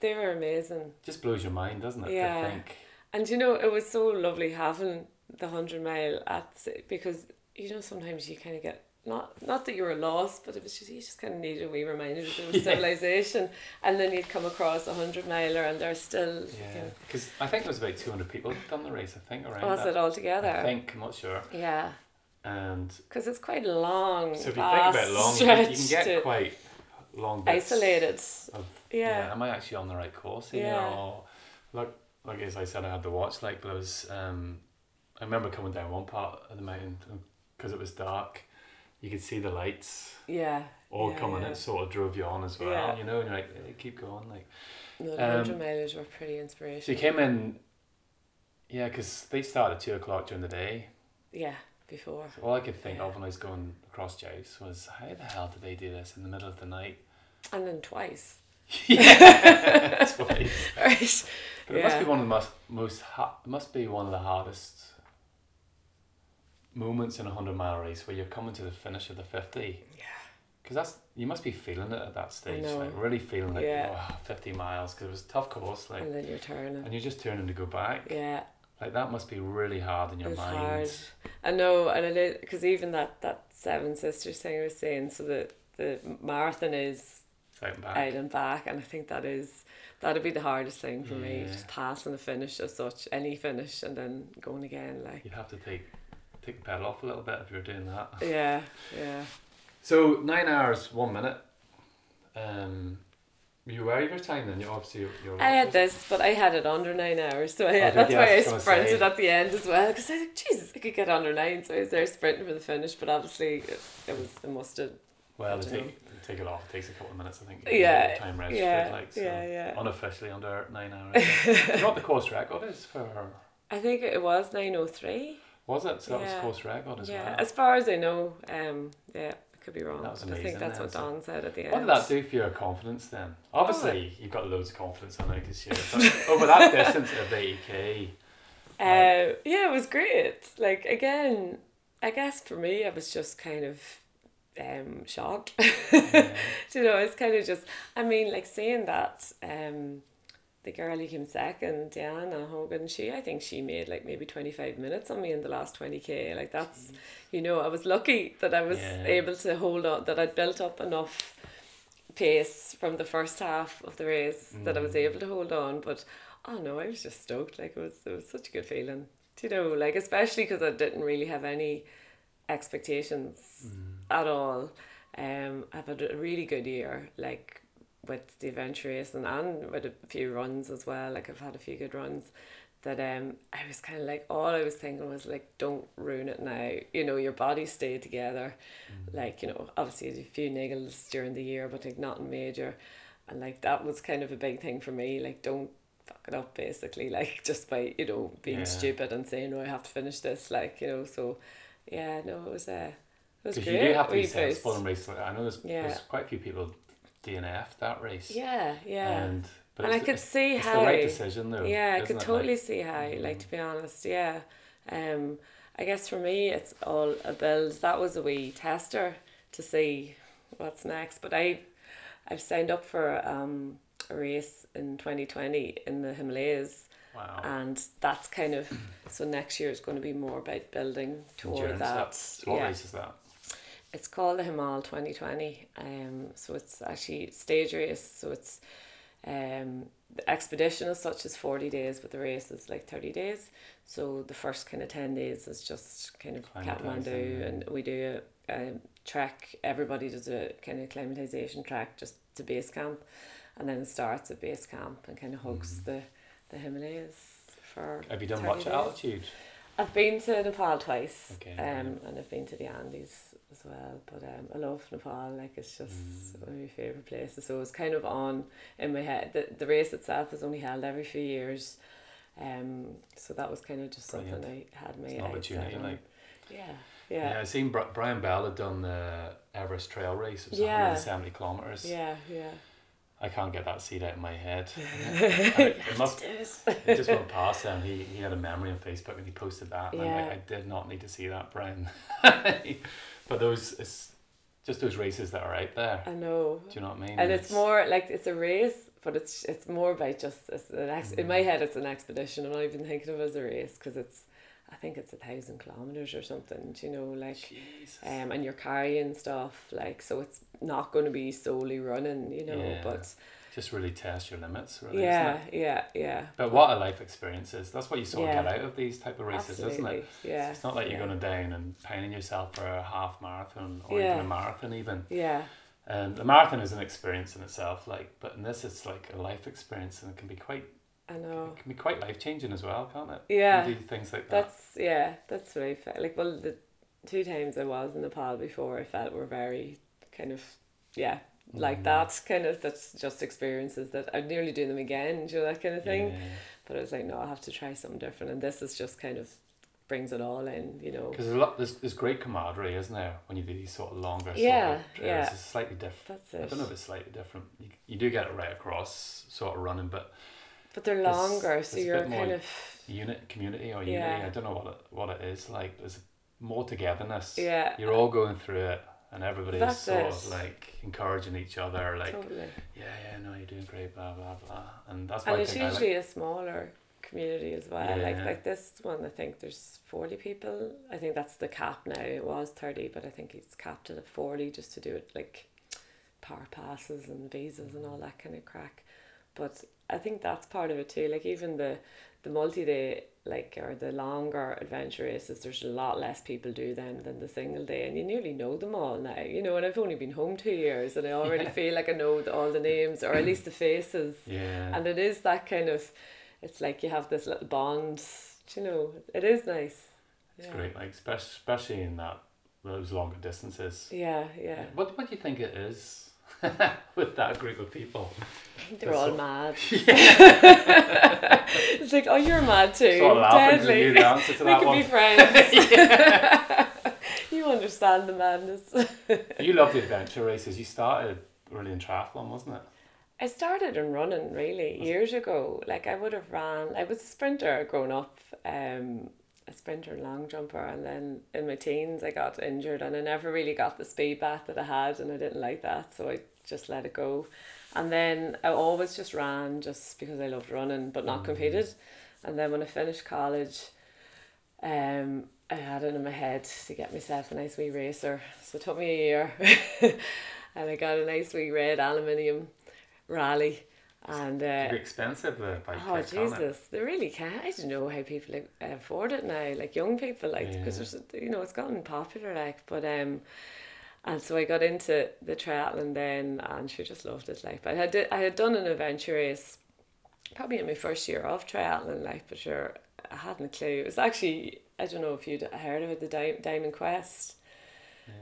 They were amazing. Just blows your mind, doesn't it? Yeah. To think. And you know, it was so lovely having the hundred mile at because you know sometimes you kind of get not not that you were lost, but it was just you just kind of needed a wee reminder that there was Yeah. civilization, and then you'd come across a hundred miler and there's still Yeah, because I think there was about two hundred people done the race. I think around was that. it all together? I think I'm not sure. Yeah, And because it's quite long. so if you think about long, you, can- you can stretch get to quite long isolated. Of, Yeah. Am I actually on the right course here? Yeah. Or, look, like as I said, I had the watch like, but I was. Um, I remember coming down one part of the mountain because it was dark. You could see the lights Yeah. all yeah, coming. yeah. It sort of drove you on as well. Yeah. You know, and you're like, hey, keep going. Like, No, the Um, hundred milers were pretty inspirational. so you came in. Yeah, because they started at two o'clock during the day. Yeah, before. All I could think Yeah. of when I was going across Djouce was, how the hell did they do this in the middle of the night? And then twice. yeah, twice. Right. But it must be one of the most most ha- it must be one of the hardest moments in a hundred mile race where you're coming to the finish of the fifty. Yeah. Because that's you must be feeling it at that stage, like really feeling like Yeah. oh, 50 miles because it was a tough course, like, And then you're turning. and you're just turning to go back. Yeah. Like that must be really hard in your It's mind. hard. I know, and it is because even that that Seven Sisters thing I was saying. So the the marathon is out and back. out and back, and I think that is that'd be the hardest thing for me, just passing the finish as such, any finish, and then going again. Like You'd have to take take the pedal off a little bit if you're doing that. yeah, yeah. So nine hours, one minute. Um, you of your time then? You obviously you're. I had this, but I had it under nine hours, so I, did that's you? why I I was gonna sprinted say. at the end as well. Because I was like, Jesus, I could get under nine, so I was there sprinting for the finish. But obviously, it, it was it must have. Well, to I don't take, take it off, it takes a couple of minutes, I think. Yeah, Time registered, yeah, like, so yeah, yeah. Unofficially under nine hours. You know what the course record is for I think it was nine oh three. Was it? So that was course record as Yeah, well. as far as I know, um, yeah, could be wrong. That was but I think that's what Don said at the end. What did that do for your confidence then? Obviously, you've got loads of confidence on it because you're but over that distance of 80k. Uh, yeah, it was great. Like again, I guess for me, I was just kind of um shocked. Yeah. You know, it's kind of just. I mean, like seeing that. Um, the girl who came second, Diana Hogan, she I think she made like maybe twenty five minutes on me in the last twenty k. Like that's, you know, I was lucky that I was Yeah. able to hold on, that I'd built up enough pace from the first half of the race that I was able to hold on. But oh no, I was just stoked. Like it was, it was such a good feeling. Do you know, like especially because I didn't really have any expectations at all. Um, I've had a really good year, like with the adventure race and, and with a few runs as well. Like I've had a few good runs. That um, I was kind of like all I was thinking was like, don't ruin it now. You know, your body stayed together. Like you know, obviously a few niggles during the year, but like nothing major. And like that was kind of a big thing for me. Like don't fuck it up basically. Like just by you know being Yeah. stupid and saying no, I have to finish this. Like you know, so yeah, no, it was uh, it was Because great. you do have to be wee sensible boost. in races. I know there's, Yeah. there's quite a few people DNF that race. Yeah, yeah. And, but and I could see it's how. the right decision though. yeah, I could it? Like, totally see how. Like to be honest, yeah. Um, I guess for me, it's all a build. That was a wee tester to see what's next. But I, I've signed up for um a race in twenty twenty in the Himalayas. wow. And that's kind of so next year is going to be more about building toward Endurance, that. What yeah. race is that? It's called the Himal 2020. Um, so it's actually stage race. So it's um, the expedition as such is 40 days, but the race is like 30 days. So the first kind of 10 days is just kind of Kathmandu, and we do a, a trek. Everybody does a kind of acclimatization track just to base camp, and then it starts at base camp and kind of hugs Mm. the, the Himalayas for. Have you done 30 much days. altitude? I've been to Nepal twice, Okay, um, and I've been to the Andes as well. But um, I love Nepal. Like it's just Mm. one of my favorite places. So it's kind of on in my head. The the race itself is only held every few years, um. So that was kind of just something I had my It's an opportunity, like. Yeah, Yeah, yeah, I seen Brian Bell had done the Everest Trail race. It was Yeah. 170 kilometers. yeah, yeah. I can't get that seat out of my head. I- it must. It just went past him. he, he had a memory on Facebook and he posted that. Yeah. like, I did not need to see that, Brian. but those, it's just those races that are out there. I know. Do you know what I mean? and it's more like it's a race, but it's it's more about just it's an ex- in Mm. my head it's an expedition. I'm not even thinking of it as a race because it's I think it's a thousand kilometers or something. do You know, like Jesus. um, and you're carrying stuff like so it's not going to be solely running. You know, Yeah, but just really test your limits, really. yeah, yeah, yeah, But what a life experience is. That's what you sort of get out of these type of races, isn't it? yeah. It's not like you're yeah. going down and pining yourself for a half marathon or Yeah. even a marathon even. Yeah, And the marathon is an experience in itself, like, but in this it's like a life experience, and it can be quite, I know. it can be quite life changing as well, can't it? Yeah. You do things like that. That's yeah, that's really felt like. Well, the two times I was in Nepal before, I felt were very kind of yeah, like Mhm. that kind of. That's just experiences that I'd nearly do them again, do you know, that kind of thing. Yeah. But I was like, no, I have to try something different, and this is just kind of brings it all in, you know. Because there's a lot, there's, there's great camaraderie, isn't there, when you do these sort of longer Yeah, sort of yeah. It's slightly different. That's it. I don't know if it's slightly different. You, you do get it right across sort of running, but But they're longer, so there's a you're kind of unit, community or unity, Yeah. I don't know what it, what it is like. There's more togetherness. yeah. You're all going through it, and everybody's That's sort it. of like encouraging each other, like, totally. yeah, yeah, no, you're doing great, blah blah blah, and that's why And it's I like. usually a smaller community as well. Like Yeah. like this one, I think there's forty people. I think that's the cap now. It was thirty, but I think it's capped at forty just to do it like power passes and visas and all that kind of crack. But I think that's part of it too. Like even the the multi day like or the longer adventure races, there's a lot less people do them than the single day, and you nearly know them all now. You know, and I've only been home two years, and I already Yeah. feel like I know the, all the names or at least the faces Yeah, and it is that kind of it's like you have this little bond you know it is nice it's yeah. great, like especially especially in that those longer distances. yeah yeah What what do you think it is with that group of people? They're That's all so- mad it's like oh you're mad too Sort of laughing to deadly you the we could one. be friends you understand the madness You love the adventure races. You started really in triathlon, wasn't it? I started in running really years ago. Like I would have ran. I was a sprinter growing up, um, a sprinter and long jumper and then in my teens I got injured and I never really got the speed back that I had and I didn't like that so I just let it go. And then I always just ran just because I loved running but not competed. And then when I finished college um I had it in my head to get myself a nice wee racer. So it took me a year and I got a nice wee red aluminium rally and uh, They're expensive, the bike Oh kits, aren't they? Jesus, they really can. I don't know how people like, afford it now, like young people, like because Yeah. you know it's gotten popular, like. But um, and so I got into the triathlon then, and she just loved it, like. But I had I had done an adventure race, probably in my first year of triathlon, like. But sure, I hadn't a clue. It was actually I don't know if you'd heard of it, the Di- Diamond Quest.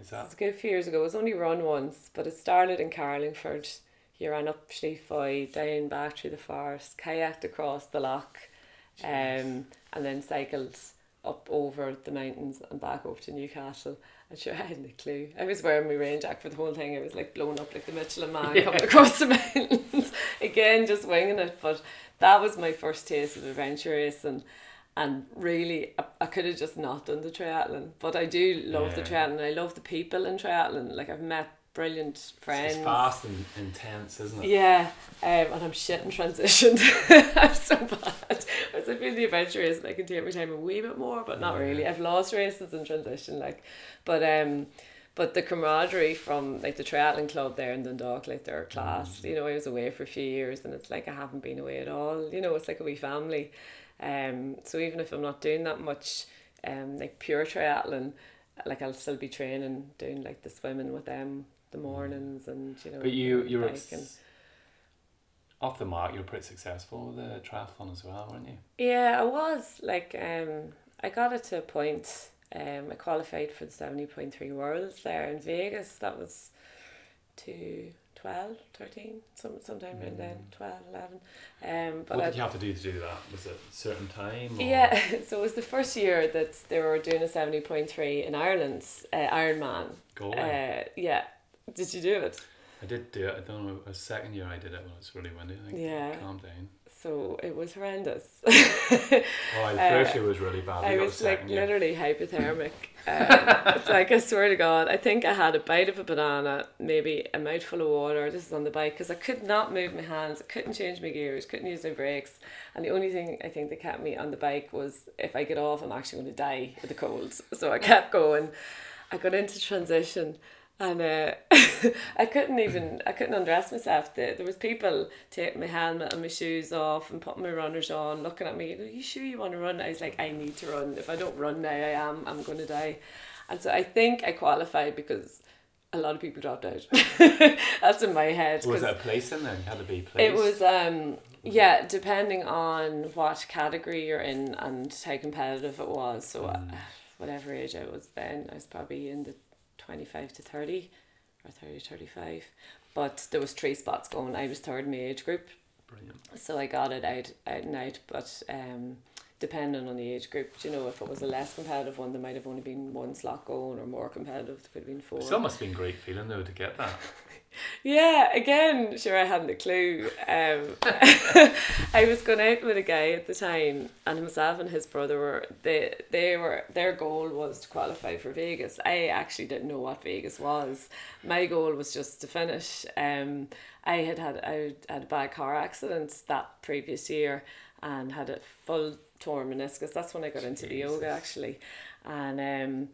Is It was a good few years ago. It was only run once, but it started in Carlingford. You ran up Slieve Foye, down back through the forest, kayaked across the loch, um, and then cycled up over the mountains and back over to Newcastle. And sure, I hadn't a clue. I was wearing my rain jacket for the whole thing. I was like blown up like the Michelin man coming across the mountains. Again, just winging it. But that was my first taste of adventure racing. And really, I, I could have just not done the triathlon. But I do love the triathlon. I love the people in triathlon. Like, I've met brilliant friends. it's fast and intense, isn't it? Yeah, um, and I'm shit in transition. I'm so bad. I feel the adventure is I can take my time a wee bit more, but not Yeah. really. I've lost races in transition, like, but um, but the camaraderie from like the triathlon club there in Dundalk, like their class. You know, I was away for a few years, and it's like I haven't been away at all. You know, it's like a wee family. Um, so even if I'm not doing that much, um, like pure triathlon, like I'll still be training, doing like the swimming with them the mornings, and you know. But you you were ex- off the mark. You were pretty successful with the triathlon as well, weren't you? Yeah, I was like um I got it to a point. Um I qualified for the seventy point three worlds there in Vegas. That was to 12, 13, some sometime around then, 12, 11. Um but what did you have to do to do that? Was it a certain time? Or? yeah, so it was the first year that they were doing a seventy point three in Ireland, uh, Ironman. Galway. Uh yeah. Did you do it? I did do it. I don't know. A second year I did it when it was really windy. I think. Yeah. Calm down. So it was horrendous. Oh, the first Uh, year was really bad. I got was like year. literally hypothermic. Um, it's like I swear to God, I think I had a bite of a banana, maybe a mouthful of water. This is on the bike because I could not move my hands, I couldn't change my gears, couldn't use my brakes, and the only thing I think that kept me on the bike was if I get off, I'm actually going to die with the cold. So I kept going. I got into transition. And uh, I couldn't even I couldn't undress myself. There, there was people taking my helmet and my shoes off and putting my runners on, looking at me. Are you sure you want to run? I was like, I need to run. If I don't run now, I am I'm going to die. And so I think I qualified because a lot of people dropped out. That's in my head. Was it a place in there? You had to be placed. it was um yeah, depending on what category you're in and how competitive it was. So uh, whatever age I was then, I was probably in the 25 to 30 or 30 to 35. But there was three spots going. I was third in my age group. brilliant. So I got it out, out and out. But um, depending on the age group, you know, if it was a less competitive one, there might have only been one slot going or more competitive, there could have been four. It still must have been great feeling though to get that. Yeah, again, sure, I hadn't a clue. Um, I was going out with a guy at the time, and himself and his brother were they they were their goal was to qualify for Vegas. I actually didn't know what Vegas was. My goal was just to finish. Um, I had had I had a bad car accident that previous year, and had a full torn meniscus. That's when I got into the yoga actually, and um.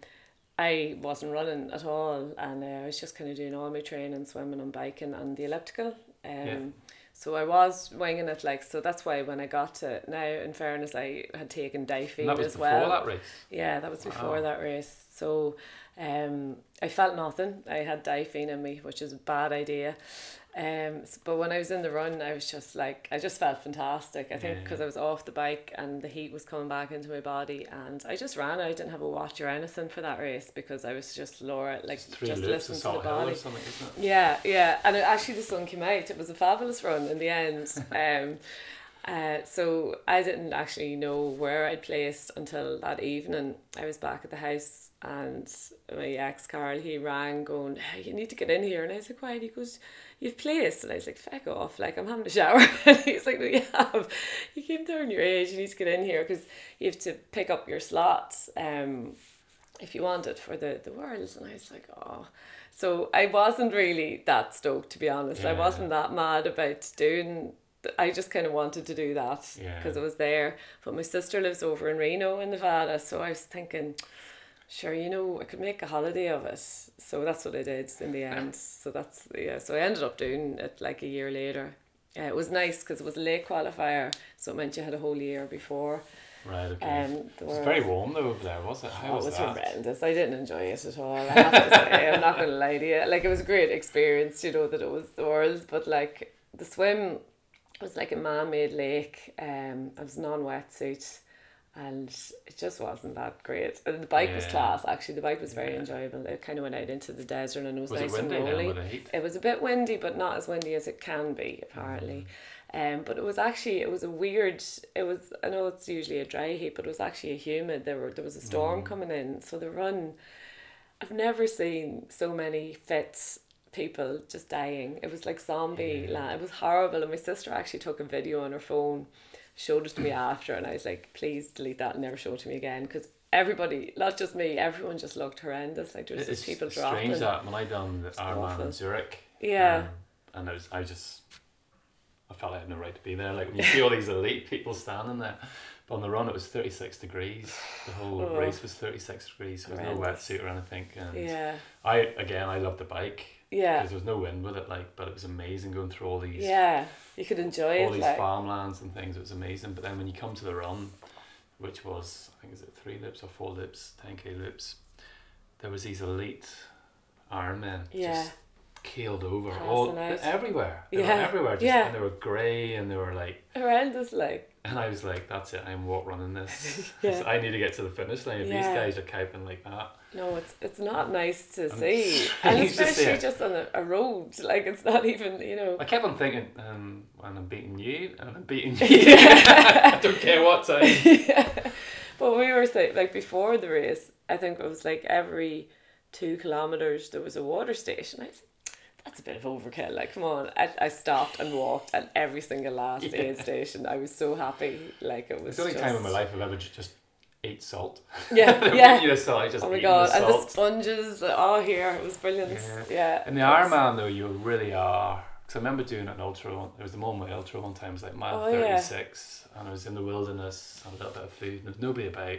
I wasn't running at all, and uh, I was just kind of doing all my training, swimming and biking, and the elliptical. Um, Yeah. So I was winging it, like so. That's why when I got to now, in fairness, I had taken And Difene that was as before well. that race. Yeah, that was before Wow. that race. So, um, I felt nothing. I had Difene in me, which is a bad idea. Um, but when I was in the run, I was just like, I just felt fantastic. I think Yeah. because I was off the bike and the heat was coming back into my body, and I just ran. I didn't have a watch or anything for that race because I was just Laura, like just loops listen of to the body. something, isn't it? Yeah, yeah, and it, actually the sun came out. It was a fabulous run in the end. Um, uh, so I didn't actually know where I'd placed until that evening. I was back at the house and my ex Carl he rang going hey, you need to get in here and I was like why and he goes you've placed and I was like feck off. Like I'm having a shower. And he's like no you have. You came down your age you need to get in here because you have to pick up your slots um if you want it for the the worlds and I was like oh so I wasn't really that stoked to be honest. I wasn't that mad about doing I just kind of wanted to do that Yeah. because it was there. But my sister lives over in Reno in Nevada, so I was thinking, sure, you know, I could make a holiday of it. So that's what I did in the end. So that's yeah. So I ended up doing it like a year later. Yeah, it was nice because it was a late qualifier, so it meant you had a whole year before. Right. Okay. Um, it was very warm though over there, was it? How Oh, was, it was that? horrendous. I didn't enjoy it at all. I have to say, I'm not going to lie to you. Like it was a great experience, you know, that it was the world, but like the swim was like a man-made lake. Um, I was non-wetsuit, and it just wasn't that great. And the bike was Yeah. class. Actually, the bike was very Yeah. enjoyable. It kind of went out into the desert, and it was, Was nice it windy and then rolling. with the heat? It was a bit windy, but not as windy as it can be, apparently. Um, but it was actually it was a weird. It was I know it's usually a dry heat, but it was actually a humid. There were there was a storm coming in, so the run. I've never seen so many fit people just dying. It was like zombie land. It was horrible, and my sister actually took a video on her phone, showed it to me after, and I was like, please delete that and never show it to me again because. Everybody, not just me, everyone just looked horrendous. Like there was It's just people dropping. strange that when I done the Ironman in Zurich. Yeah. um, and I was I just I felt I had no right to be there. Like when you see all these elite people standing there. But on the run it was thirty six degrees. The whole Oh. race was thirty six degrees. There was no Horrendous. wetsuit or anything. And Yeah, I again I loved the bike. Yeah, Because there was no wind with it, like, but it was amazing going through all these yeah. You could enjoy all it. these Like, farmlands and things. It was amazing. But then when you come to the run, which was I think is it three loops or four loops, ten k loops, there was these elite Ironmen Yeah. just keeled over Passing all out. everywhere. They Yeah. were everywhere. Just, Yeah. and they were grey and they were like, horrendous. Like, and I was like, that's it. I'm walk running this. Yeah. I need to get to the finish line. If these guys are coping like that, no, it's it's not nice to And see, and especially just on a, a road. Like, it's not even you know. I kept on thinking, um, when I'm beating you, and I'm beating you. I don't care what time. yeah. But we were saying, like before the race, I think it was like every two kilometers there was a water station. I said, that's a bit of overkill. Like, come on. I, I stopped and walked at every single last Yeah. aid station. I was so happy. Like, it was It's the only just... time in my life I've ever just ate salt. Yeah, yeah. you I just Oh my god, the and the sponges, oh here, it was brilliant. Yeah. Yeah. In the it Ironman though, you really are. Because I remember doing an ultra. one- There was the moment ultra one time. It was like mile Oh, yeah. thirty six, and I was in the wilderness, had a little bit of food, and there was nobody about.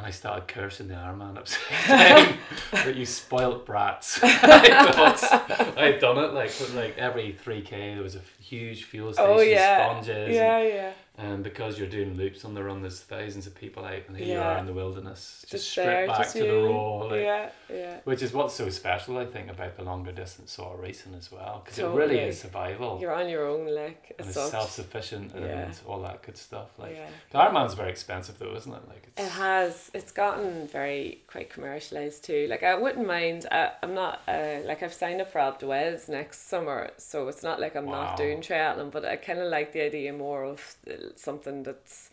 And I started cursing the Ironman upside down that you spoilt brats. I thought I'd done it like like every three k there was a huge fuel oh, station, Oh yeah. sponges, Yeah, yeah. And, and because you're doing loops on the run, there's thousands of people out, and here you are in the wilderness, just, Just stripped back just to the raw, like, yeah, yeah. which is what's so special, I think, about the longer distance sort of racing as well, because it really is survival You're on your own, like, and it's self sufficient and Yeah. all that good stuff. Like yeah. the Ironman's very expensive though, isn't it? Like it's It has. It's gotten very quite commercialized too. Like I wouldn't mind. I, I'm not. Uh, like I've signed up for d'Huez next summer, so it's not like I'm Wow. not doing triathlon. But I kind of like the idea more of something that's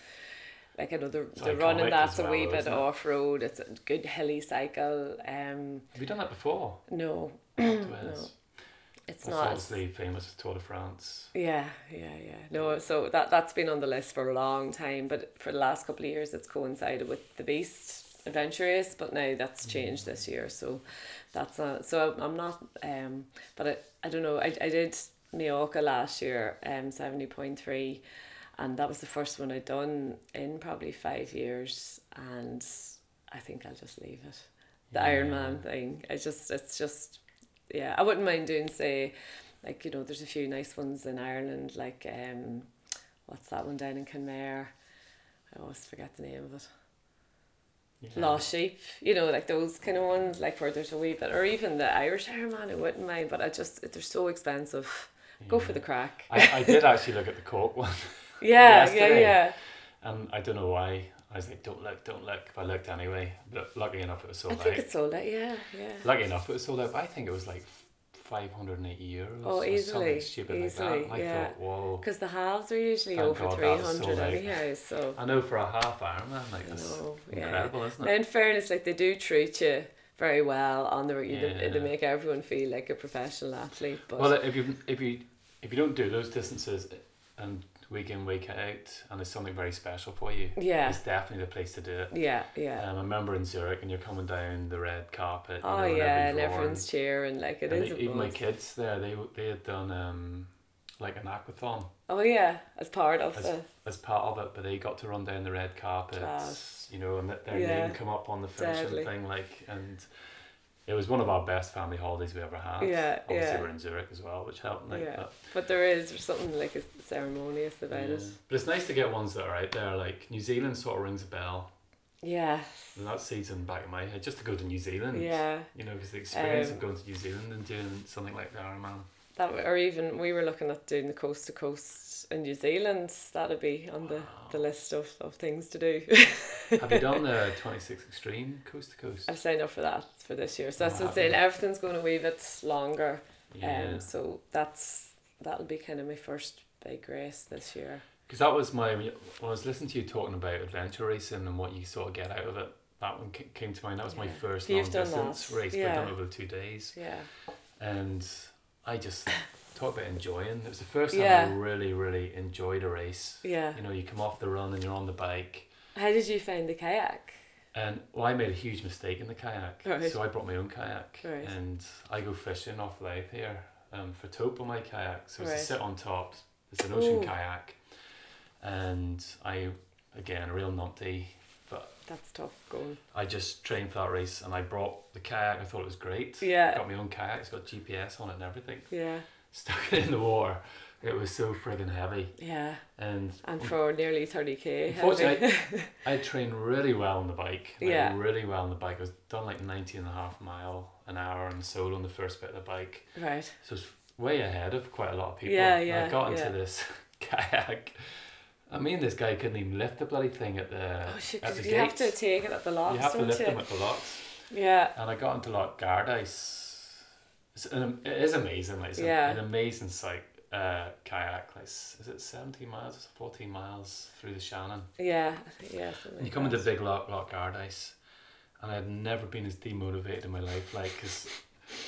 like I know the It's the running that's as a wee bit off road. It's a good hilly cycle. Um, have you done that before? no, Afterwards? it's That's not. obviously famous Tour de France. Yeah, yeah, yeah. No, so that that's been on the list for a long time, but for the last couple of years, it's coincided with the Beast Adventure Race, but now that's changed this year, so that's not. So I'm not. Um, but I, I don't know. I I did Mallorca last year, um, seventy point three, and that was the first one I'd done in probably five years, and I think I'll just leave it. The Yeah. Ironman thing. I just it's just yeah. I wouldn't mind doing say like you know there's a few nice ones in Ireland like um what's that one down in Kenmare I always forget the name of it Yeah. Lost Sheep you know like those kind of ones like where there's a wee bit or even the Irish Ironman I wouldn't mind but I just they're so expensive go for the crack I, I did actually look at the Cork one, yeah yeah yesterday. yeah and I don't know why. I was like, don't look, don't look. But I looked anyway. But lucky enough, it was I sold think it's sold out yeah yeah Lucky enough, it was sold out. But I think it was like five hundred and eighty euros. Oh, or easily, something stupid easily, like that. I yeah. thought, whoa. Because the halves are usually Thank over God three that was sold hundred out. anyhow. So I know for a half Ironman, like I that's know, yeah. incredible, isn't Now, it? in fairness, like they do treat you very well on the route. Yeah. They make everyone feel like a professional athlete. But Well, if you if you if you don't do those distances and week in week out, and it's something very special for you, yeah, it's definitely the place to do it. yeah, yeah. Um, I remember in Zurich, and you're coming down the red carpet. You oh know, yeah, and everyone's everyone's cheering like it and is. a even my kids there, they they had done um like an aquathon Oh yeah, as part of As- the as part of it, but they got to run down the red carpet, Class. you know, and their Yeah. name come up on the finishing Deadly. thing, like, and it was one of our best family holidays we ever had. Yeah, Obviously, yeah. we're in Zurich as well, which helped. Like, Yeah. but, But there is something like a ceremonious about yeah. it. but it's nice to get ones that are out there. Like New Zealand sort of rings a bell, Yeah, and that season back in my head just to go to New Zealand. yeah. You know, because the experience Um, of going to New Zealand and doing something like the Ironman. That or even we were looking at doing the coast to coast in New Zealand. That'd be on the, the list of, of things to do. Have you done the 26 Extreme coast to coast? I've signed up for that for this year. So that's Oh, what I'm saying. Everything's going a wee bit longer. Yeah. Um, so that's that'll be kind of my first big race this year. Because that was my when I was listening to you talking about adventure racing and what you sort of get out of it. That one came to mind. That was my first You've long distance race, but I'd Yeah. done over two days, Yeah. and I just talk about enjoying. It was the first time Yeah. I really, really enjoyed a race. Yeah. You know, you come off the run and you're on the bike, How did you find the kayak? And well, I made a huge mistake in the kayak, Right. so I brought my own kayak, Right. and I go fishing off Louth here um, for tope on my kayak. So it's Right. to sit on top. It's an ocean Ooh. kayak, and I again a real numpty, but That's tough going. I just trained for that race, and I brought the kayak. I thought it was great. Yeah. Got my own kayak. It's got GPS on it and everything. Yeah. Stuck it in the water. It was so friggin' heavy, Yeah. and And for nearly 30k. Unfortunately, heavy. I trained really well on the bike. Like, Yeah. Really well on the bike. I was done like 90 and a half mile an hour and solo on the first bit of the bike. right. So it's way ahead of quite a lot of people. Yeah, And yeah, I got into yeah. this kayak. I mean, this guy couldn't even lift the bloody thing at the, Oh shit, at the you have to take it at the locks, you have to lift you? them at the locks. Yeah. And I got into Loch Garadice. It's an, it is amazing. Like, it's Yeah. an amazing sight. Uh, kayak, like, is it 17 miles or 14 miles through the Shannon? Yeah. Think- Yeah. And you come into. Big Lock, Lock Garadice, and I'd never been as demotivated in my life. Like, because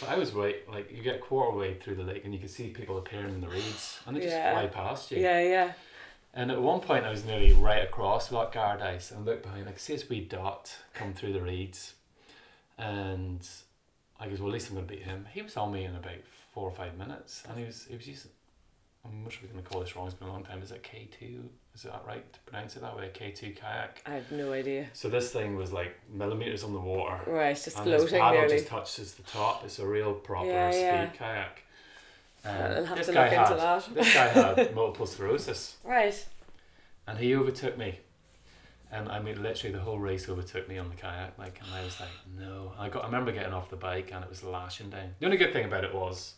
I was right, like, you get a quarter way through the lake and you can see people appearing in the reeds, and they just Yeah. fly past you. Yeah, yeah. And at one point, I was nearly right across Loch Garadice and looked behind, I could see this wee dot come through the reeds. And I goes, well, at least I'm going to beat him. He was on me in about four or five minutes, and he was, he was using, I'm not sure we're going to call this wrong, it's been a long time. Is it K2? Is that right to pronounce it that way? K2 kayak? I have no idea. So this thing was like millimeters on the water. Right, it's just and floating paddle nearly. just touches the top. It's a real proper Yeah, speed yeah. kayak. Um, this to guy had that. this guy had multiple sclerosis, Right. and he overtook me. And I mean, literally, the whole race overtook me on the kayak. Like, and I was like, no. I got. I remember getting off the bike, and it was lashing down. The only good thing about it was,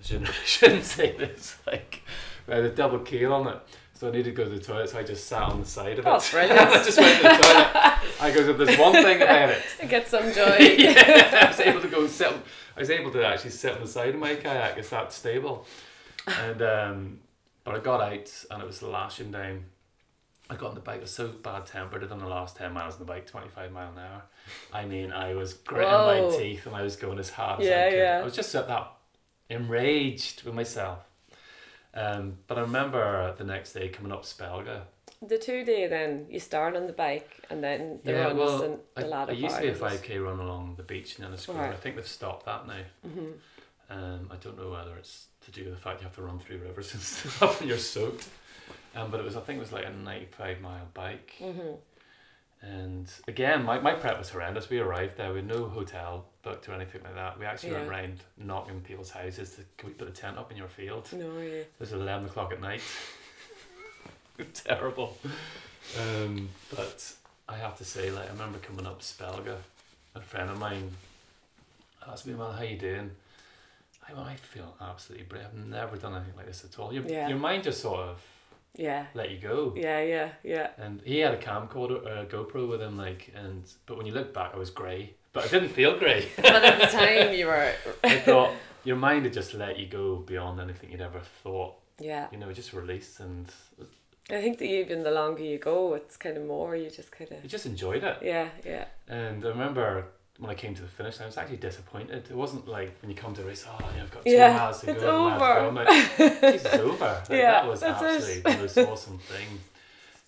I shouldn't, I shouldn't say this. Like, I had a double keel on it, so I needed to go to the toilet. So I just sat on the side of it. Oh, brilliant. I just went to the toilet. I goes, if there's one thing about it, Get some joy. yeah, I was able to go sit. I was able to actually sit on the side of my kayak. It's that stable, and um, but I got out and it was lashing down. I got on the bike. I was so bad tempered. I'd done the last ten miles on the bike, twenty five mile an hour. I mean, I was gritting my teeth and I was going as hard as Yeah, I could. yeah. I was just at that enraged with myself. Um, but I remember the next day coming up Spelga. The two day then, you start on the bike and then the runs well, and I, the ladder I used to be a five k run along the beach and then a score. Right. I think they've stopped that now. Mhm. Um, I don't know whether it's to do with the fact you have to run through rivers and stuff and you're soaked. Um, but it was I think it was like a ninety five mile bike. Mhm. And again, my, my prep was horrendous. We arrived there, with no hotel booked or anything like that. We actually went around knocking people's houses to can we put the tent up in your field. No, yeah. It was eleven o'clock at night. Terrible. Um, but I have to say, like I remember coming up Spelga, a friend of mine asked me, "Well, how you doing?" I "I feel absolutely brilliant. I've never done anything like this at all. Your Yeah. your mind just sort of Yeah. let you go." Yeah, yeah, yeah. And he had a camcorder, or a GoPro with him, like, and but when you look back, I was grey, but I didn't feel grey. But at the time you were I thought, your mind had just let you go beyond anything you'd ever thought. Yeah. You know, just released and I think that even the longer you go, it's kind of more. You just kind of you just enjoyed it. Yeah, yeah. And I remember when I came to the finish, I was actually disappointed. It wasn't like when you come to a race, oh, yeah, I've got two Yeah, miles to it's go. and I have to go." I'm like, it's over. Like, Yeah, that was that's it. absolutely the most awesome thing.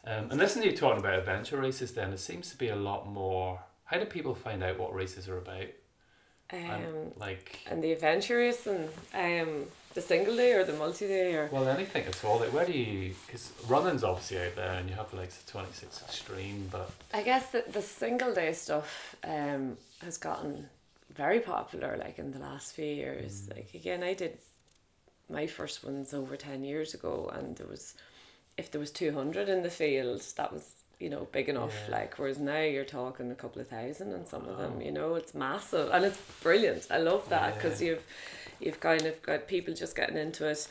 Um, and listening to you talking about adventure races, then it seems to be a lot more. How do people find out what races are about? And, Um, like, and the adventure race and um, the single day or the multi day or. well, anything at all. Like, where do you? Because running's obviously out there, and you have like the twenty six extreme, but I guess that the single day stuff um, has gotten very popular like in the last few years. Mm. Like again, I did my first ones over ten years ago, and there was if there was two hundred in the field, that was you know big enough. Yeah. Like whereas now you're talking a couple of thousand and some of them. You know, it's massive and it's brilliant. I love that because Yeah. you've you've kind of got people just getting into it.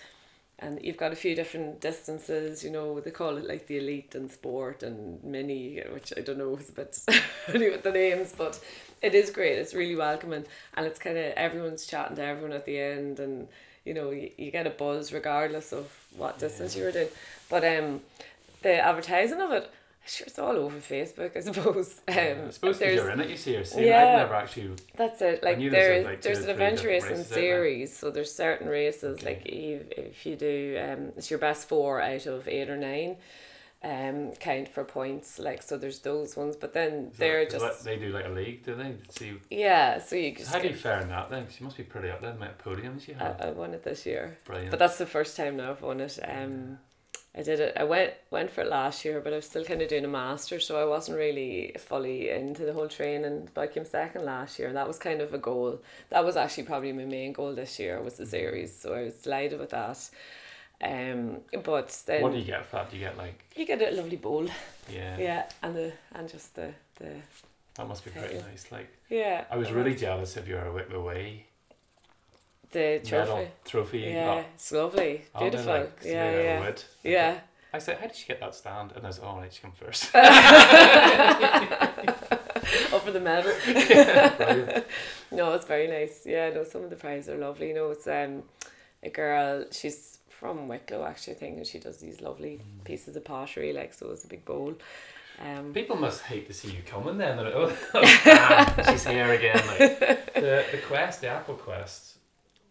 And you've got a few different distances, you know, they call it like the elite and sport and mini, which I don't know is a bit funny with the names, but it is great. It's really welcoming and it's kind of everyone's chatting to everyone at the end and, you know, you, you get a buzz regardless of what distance you were doing. But um, the advertising of it, sure, it's all over Facebook, I suppose. Um, I suppose because there's- you're in it, you see, you're seeing. Yeah. I've never actually. that's it. Like there there, was, like, there's an three adventure different racing races out there. series, so there's certain races Okay. like if, if you do um, it's your best four out of eight or nine, um, count for points. Like so, there's those ones, but then is they're that- just they do like a league, do they? See, yeah. So you just how do you fare in that then? 'Cause you must be pretty up there. The amount of podiums you I, have. I won it this year, Brilliant. but that's the first time now I've won it. Um, I did it. I went went for it last year, but I was still kind of doing a master, so I wasn't really fully into the whole training. But I came second last year, and that was kind of a goal. That was actually probably my main goal this year was the series, so I was delighted with that. Um, but then what do you get for that? Do you get like, you get a lovely bowl, yeah, yeah, and the and just the the that must be pretty Yeah. nice. Like, yeah. I was really jealous of your Wicklow Way the trophy. medal trophy. Yeah, got. it's lovely, Oh, beautiful. like yeah, made out of yeah, wood. yeah. I said, how did she get that stand? And I was, oh, right, she come first. Up for the medal. Brilliant. No, it's very nice. Yeah, no, some of the prizes are lovely. You know, it's um a girl. She's from Wicklow, actually, I think, and she does these lovely Mm. pieces of pottery. Like, so it's a big bowl. Um, People must hate to see you coming then. They're like, oh, ah, she's here again. Like, the, the quest, the Achill Quest.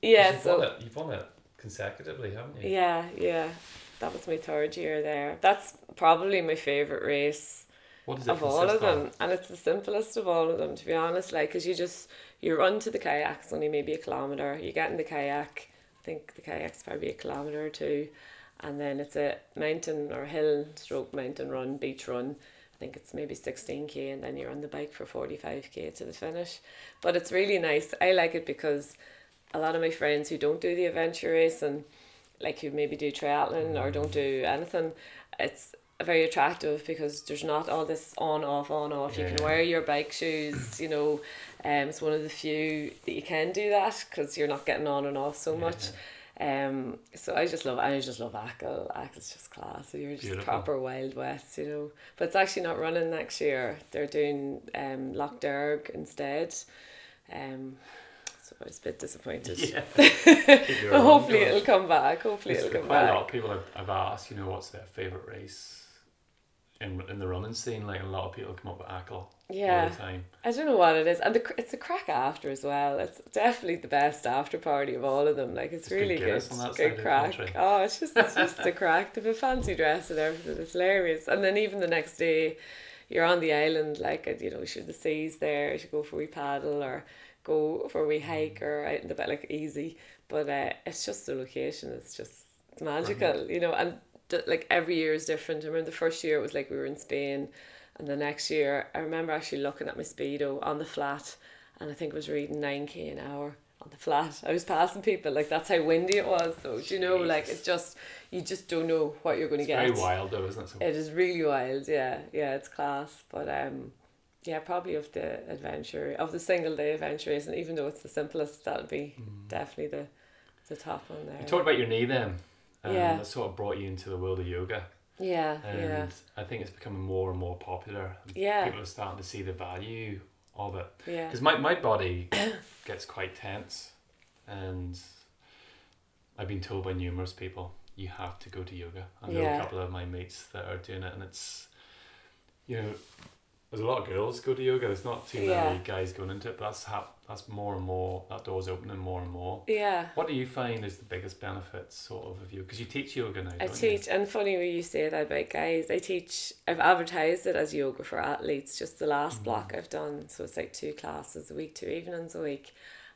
Yeah, you've so won it. You've won it consecutively, haven't you? yeah, yeah, that was my third year there. That's probably my favorite race. What it of all of them and it's the simplest of all of them to be honest like because you just you run to the kayak it's only maybe a kilometer you get in the kayak I think the kayak's probably a kilometer or two and then it's a mountain or hill stroke mountain run beach run I think it's maybe 16k and then you're on the bike for 45k to the finish but it's really nice I like it because a lot of my friends who don't do the adventure race and like who maybe do triathlon or don't do anything, it's very attractive because there's not all this on off on off. You can wear your bike shoes. You know, um, it's one of the few that you can do that because you're not getting on and off so much. Um, so I just love I just love Achill. Achill's just class. So you're just Beautiful. proper Wild West, you know. But it's actually not running next year. They're doing um Loch Derg instead. Um, I was a bit disappointed. Yeah. But hopefully it'll come back. Hopefully There's it'll come quite a lot of people have, have asked, you know, what's their favourite race in in the running scene. Like a lot of people come up with Achill all Yeah, the time. I don't know what it is, and the, it's a crack after as well. It's definitely the best after party of all of them. Like it's It's really good, that good crack. Oh, it's just it's just the crack. They have a fancy dress and everything. It's hilarious. And then even the next day, you're on the island. Like you know, should the seas there? You should go for a wee paddle or go for a wee hike or out in the bit like easy. But uh, it's just the location. It's just it's magical, you know. And d- like every year is different. I remember the first year it was like we were in Spain, and the next year I remember actually looking at my speedo on the flat, and I think I was reading nine k an hour on the flat. I was passing people like that's how windy it was. So do you know, like it's just you just don't know what you're going to get. very wild though, isn't it? So It is really wild, yeah, yeah, it's class. But um, yeah, probably of the adventure of the single day adventures, and even though it's the simplest, that would be definitely the the top one there. you talked about your knee then. Um, Yeah. That sort of brought you into the world of yoga. yeah, And yeah, I think it's becoming more and more popular. Yeah. People are starting to see the value of it. yeah. Because my, my body gets quite tense and I've been told by numerous people you have to go to yoga. I know Yeah. a couple of my mates that are doing it, and it's you know there's a lot of girls go to yoga. There's not too Yeah. many guys going into it, but that's hap- that's more and more. That door's opening more and more. Yeah. What do you find is the biggest benefits, sort of, of you? Because you teach yoga now. I don't you? teach, and funny when you say that about guys, I teach, I've advertised it as yoga for athletes, just the last block I've done. So it's like two classes a week, two evenings a week.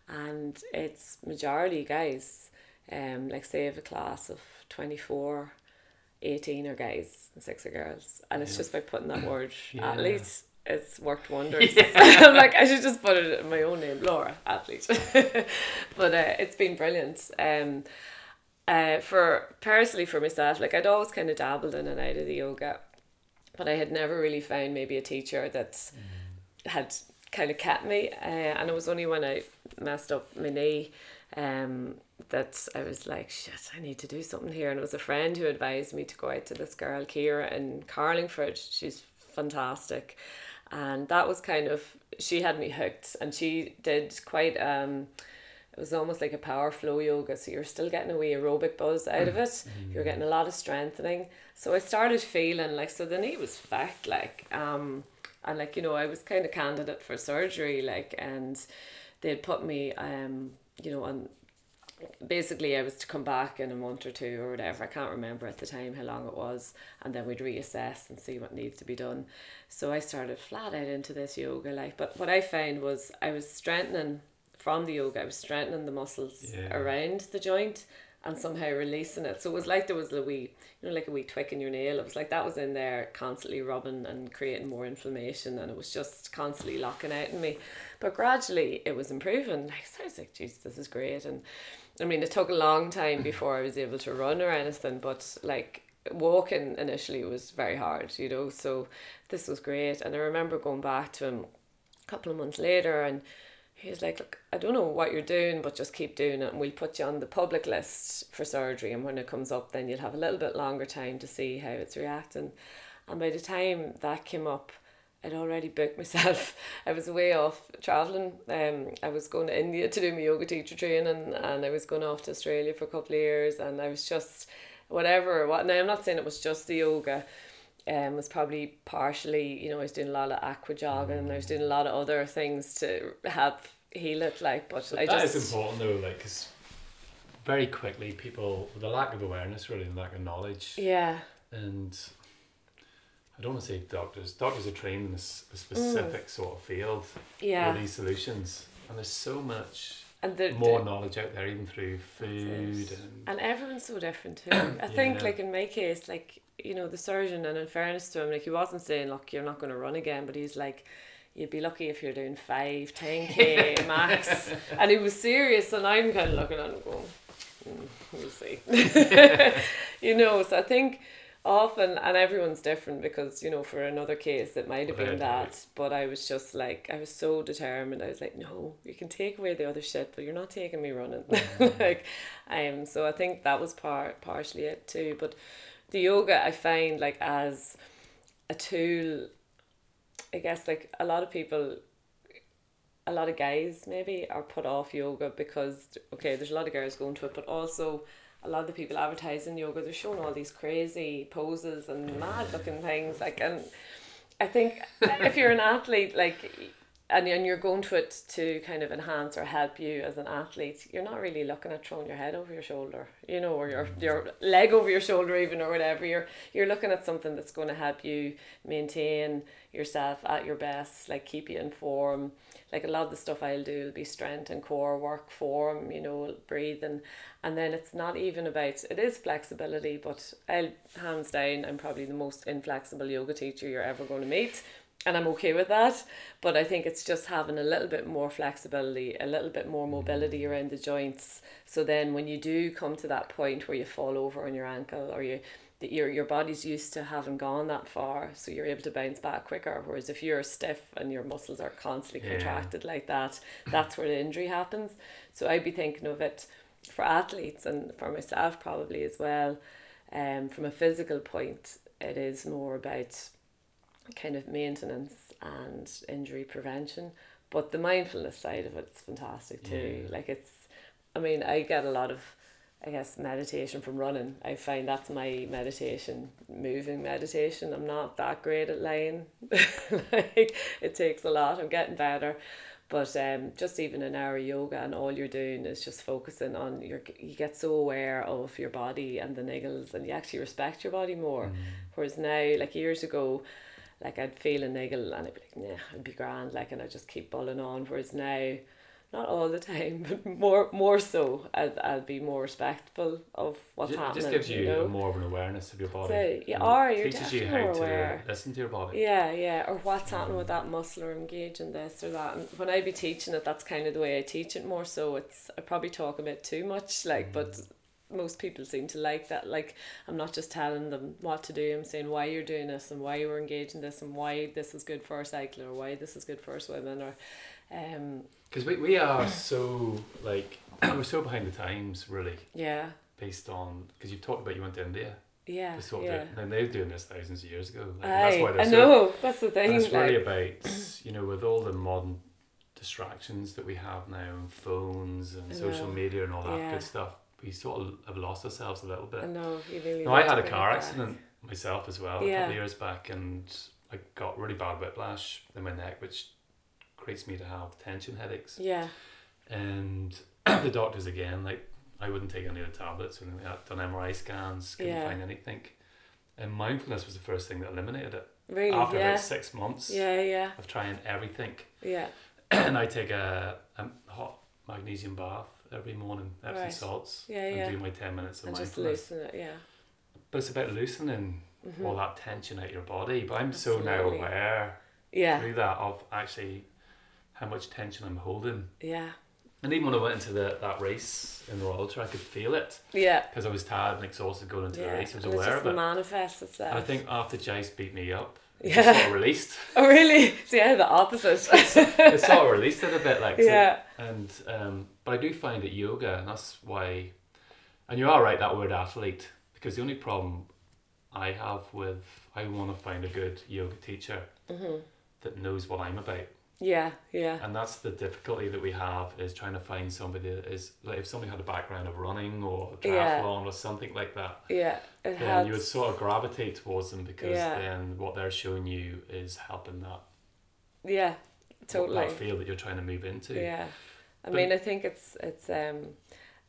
And it's majority guys. Um, like say have a class of 24, 18 are guys and six are girls. And it's Yeah. just by putting that word Yeah. athlete, it's worked wonders. I'm like, I should just put it in my own name, Laura, athlete. but uh, it's been brilliant. Um, uh, for personally for myself, like I'd always kind of dabbled in and out of the yoga, but I had never really found maybe a teacher that had kind of kept me. Uh, and it was only when I messed up my knee um, that I was like, shit, I need to do something here. And it was a friend who advised me to go out to this girl, Kira, in Carlingford. She's fantastic. And that was kind of, she had me hooked and she did quite, um, it was almost like a power flow yoga. So you're still getting a wee aerobic buzz out of it. You're getting a lot of strengthening. So I started feeling like, so the knee was fact, like, um, and like, you know, I was kind of candidate for surgery, like, and they'd put me, um, you know, on basically I was to come back in a month or two or whatever. I can't remember at the time how long it was, and then we'd reassess and see what needs to be done. So I started flat out into this yoga, life. But what I found was I was strengthening from the yoga. I was strengthening the muscles Yeah. around the joint and somehow releasing it. So it was like there was a wee, you know, like a wee twick in your nail. It was like that was in there constantly rubbing and creating more inflammation, and it was just constantly locking out in me. But gradually it was improving. Like so I was like, geez, this is great. And I mean, it took a long time before I was able to run or anything, but like walking initially was very hard, you know. So this was great, and I remember going back to him a couple of months later, and he was like, "Look, I don't know what you're doing, but just keep doing it, and we'll put you on the public list for surgery. And when it comes up, then you'll have a little bit longer time to see how it's reacting." And by the time that came up, I'd already booked myself. I was away off traveling. Um, I was going to India to do my yoga teacher training, and I was going off to Australia for a couple of years. And I was just whatever. What now? I'm not saying it was just the yoga. Um, was probably partially, you know, I was doing a lot of aqua jogging. and I was doing a lot of other things to help heal it. Like, but I That is just important though, like, because very quickly people, the lack of awareness, really, and lack of knowledge, yeah, and I don't want to say doctors. Doctors are trained in a, s- a specific sort of field yeah, with these solutions, and there's so much and the, more knowledge out there, even through food and And everyone's so different too. I think, like in my case, like you know, the surgeon, and in fairness to him, like he wasn't saying, "Look, you're not going to run again," but he's like, "You'd be lucky if you're doing five, ten k max," and he was serious, and I'm kind of looking at him going, mm, "We'll see," you know. So I think often, and everyone's different because you know, for another case, it might have been that, but I was just like, I was so determined. I was like, "No, you can take away the other shit, but you're not taking me running." like, um, so I think that was part partially it too. But the yoga I find like as a tool, I guess like a lot of people, a lot of guys maybe are put off yoga because okay, there's a lot of girls going to it, but also a lot of the people advertising yoga, they're showing all these crazy poses and mad looking things like and I think if you're an athlete like and, and you're going to it to kind of enhance or help you as an athlete, you're not really looking at throwing your head over your shoulder, you know, or your, your leg over your shoulder even or whatever. You're you're looking at something that's going to help you maintain yourself at your best, like keep you in form. Like a lot of the stuff I'll do will be strength and core work, form, you know, breathing. And then it's not even about it is flexibility, but I'll hands down I'm probably the most inflexible yoga teacher you're ever going to meet and I'm okay with that. But I think it's just having a little bit more flexibility, a little bit more mobility around the joints. So then when you do come to that point where you fall over on your ankle or you that your your body's used to having gone that far, so you're able to bounce back quicker. Whereas if you're stiff and your muscles are constantly Yeah. contracted like that, that's where the injury happens. So I'd be thinking of it for athletes and for myself probably as well. Um, from a physical point, it is more about kind of maintenance and injury prevention. But the mindfulness side of it's fantastic too. Yeah. Like it's I mean, I get a lot of, I guess, meditation from running. I find that's my meditation, moving meditation. I'm not that great at lying. like it takes a lot. I'm getting better. But um, just even an hour of yoga and all you're doing is just focusing on your you get so aware of your body and the niggles and you actually respect your body more. Mm. Whereas now, like years ago, like I'd feel a niggle and I'd be like, nah, I'd be grand, like and I'd just keep bulling on. Whereas now not all the time, but more more so, I'll, I'll be more respectful of what's Ju- it happening. just gives you, know? more of an awareness of your body. So, you and are, you're teaches you how more to listen to your body. Yeah, yeah. Or what's um, happening with that muscle or engage in this or that. And when I be teaching it, that's kind of the way I teach it more. So it's I probably talk a bit too much, like, but mm. Most people seem to like that. Like I'm not just telling them what to do. I'm saying why you're doing this and why you're engaging in this and why this is good for a cycler or why this is good for us women or, um, Because we, we are so like we're so behind the times really yeah, based on because you've talked about you went to India yeah, to sort yeah. of and they're doing this thousands of years ago. Like, Aye, that's why they're I so know that's the thing. And it's like, really about, you know, with all the modern distractions that we have now, and phones and social media and all that Yeah. good stuff, we sort of have lost ourselves a little bit. I know you really. No, I had a car it back. accident myself as well a couple of years back, and I got really bad whiplash in my neck, which creates me to have tension headaches. Yeah, And the doctors again, like I wouldn't take any of the tablets or anything. I'd done MRI scans, couldn't Yeah. find anything. And mindfulness was the first thing that eliminated it. really. After yeah, about six months yeah, yeah, of trying everything, yeah. and I take a, a hot magnesium bath every morning, Epsom Right. salts, Yeah, and yeah. do my ten minutes of And just mindfulness. loosen it. Yeah. But it's about loosening Mhm. all that tension out your body. But I'm so now Absolutely. aware Yeah, through that of actually how much tension I'm holding. yeah, And even when I went into the, that race in the RawUltra, I could feel it yeah. because I was tired and exhausted going into the race. I was and it's aware just of it. manifests itself. And I think after Djouce beat me up, Yeah. sort of released. Oh really? See, I the opposite. it sort of released it a bit, like so- yeah, And um, but I do find that yoga, and that's why, and you are right that word athlete, because the only problem I have with I want to find a good yoga teacher hmm that knows what I'm about, yeah, yeah, and that's the difficulty that we have is trying to find somebody that is like if somebody had a background of running or Yeah. triathlon or something like that, yeah. It then helps. you would sort of gravitate towards them because Yeah. then what they're showing you is helping that Yeah, totally. that field that you're trying to move into. Yeah, I But- mean, I think it's it's um,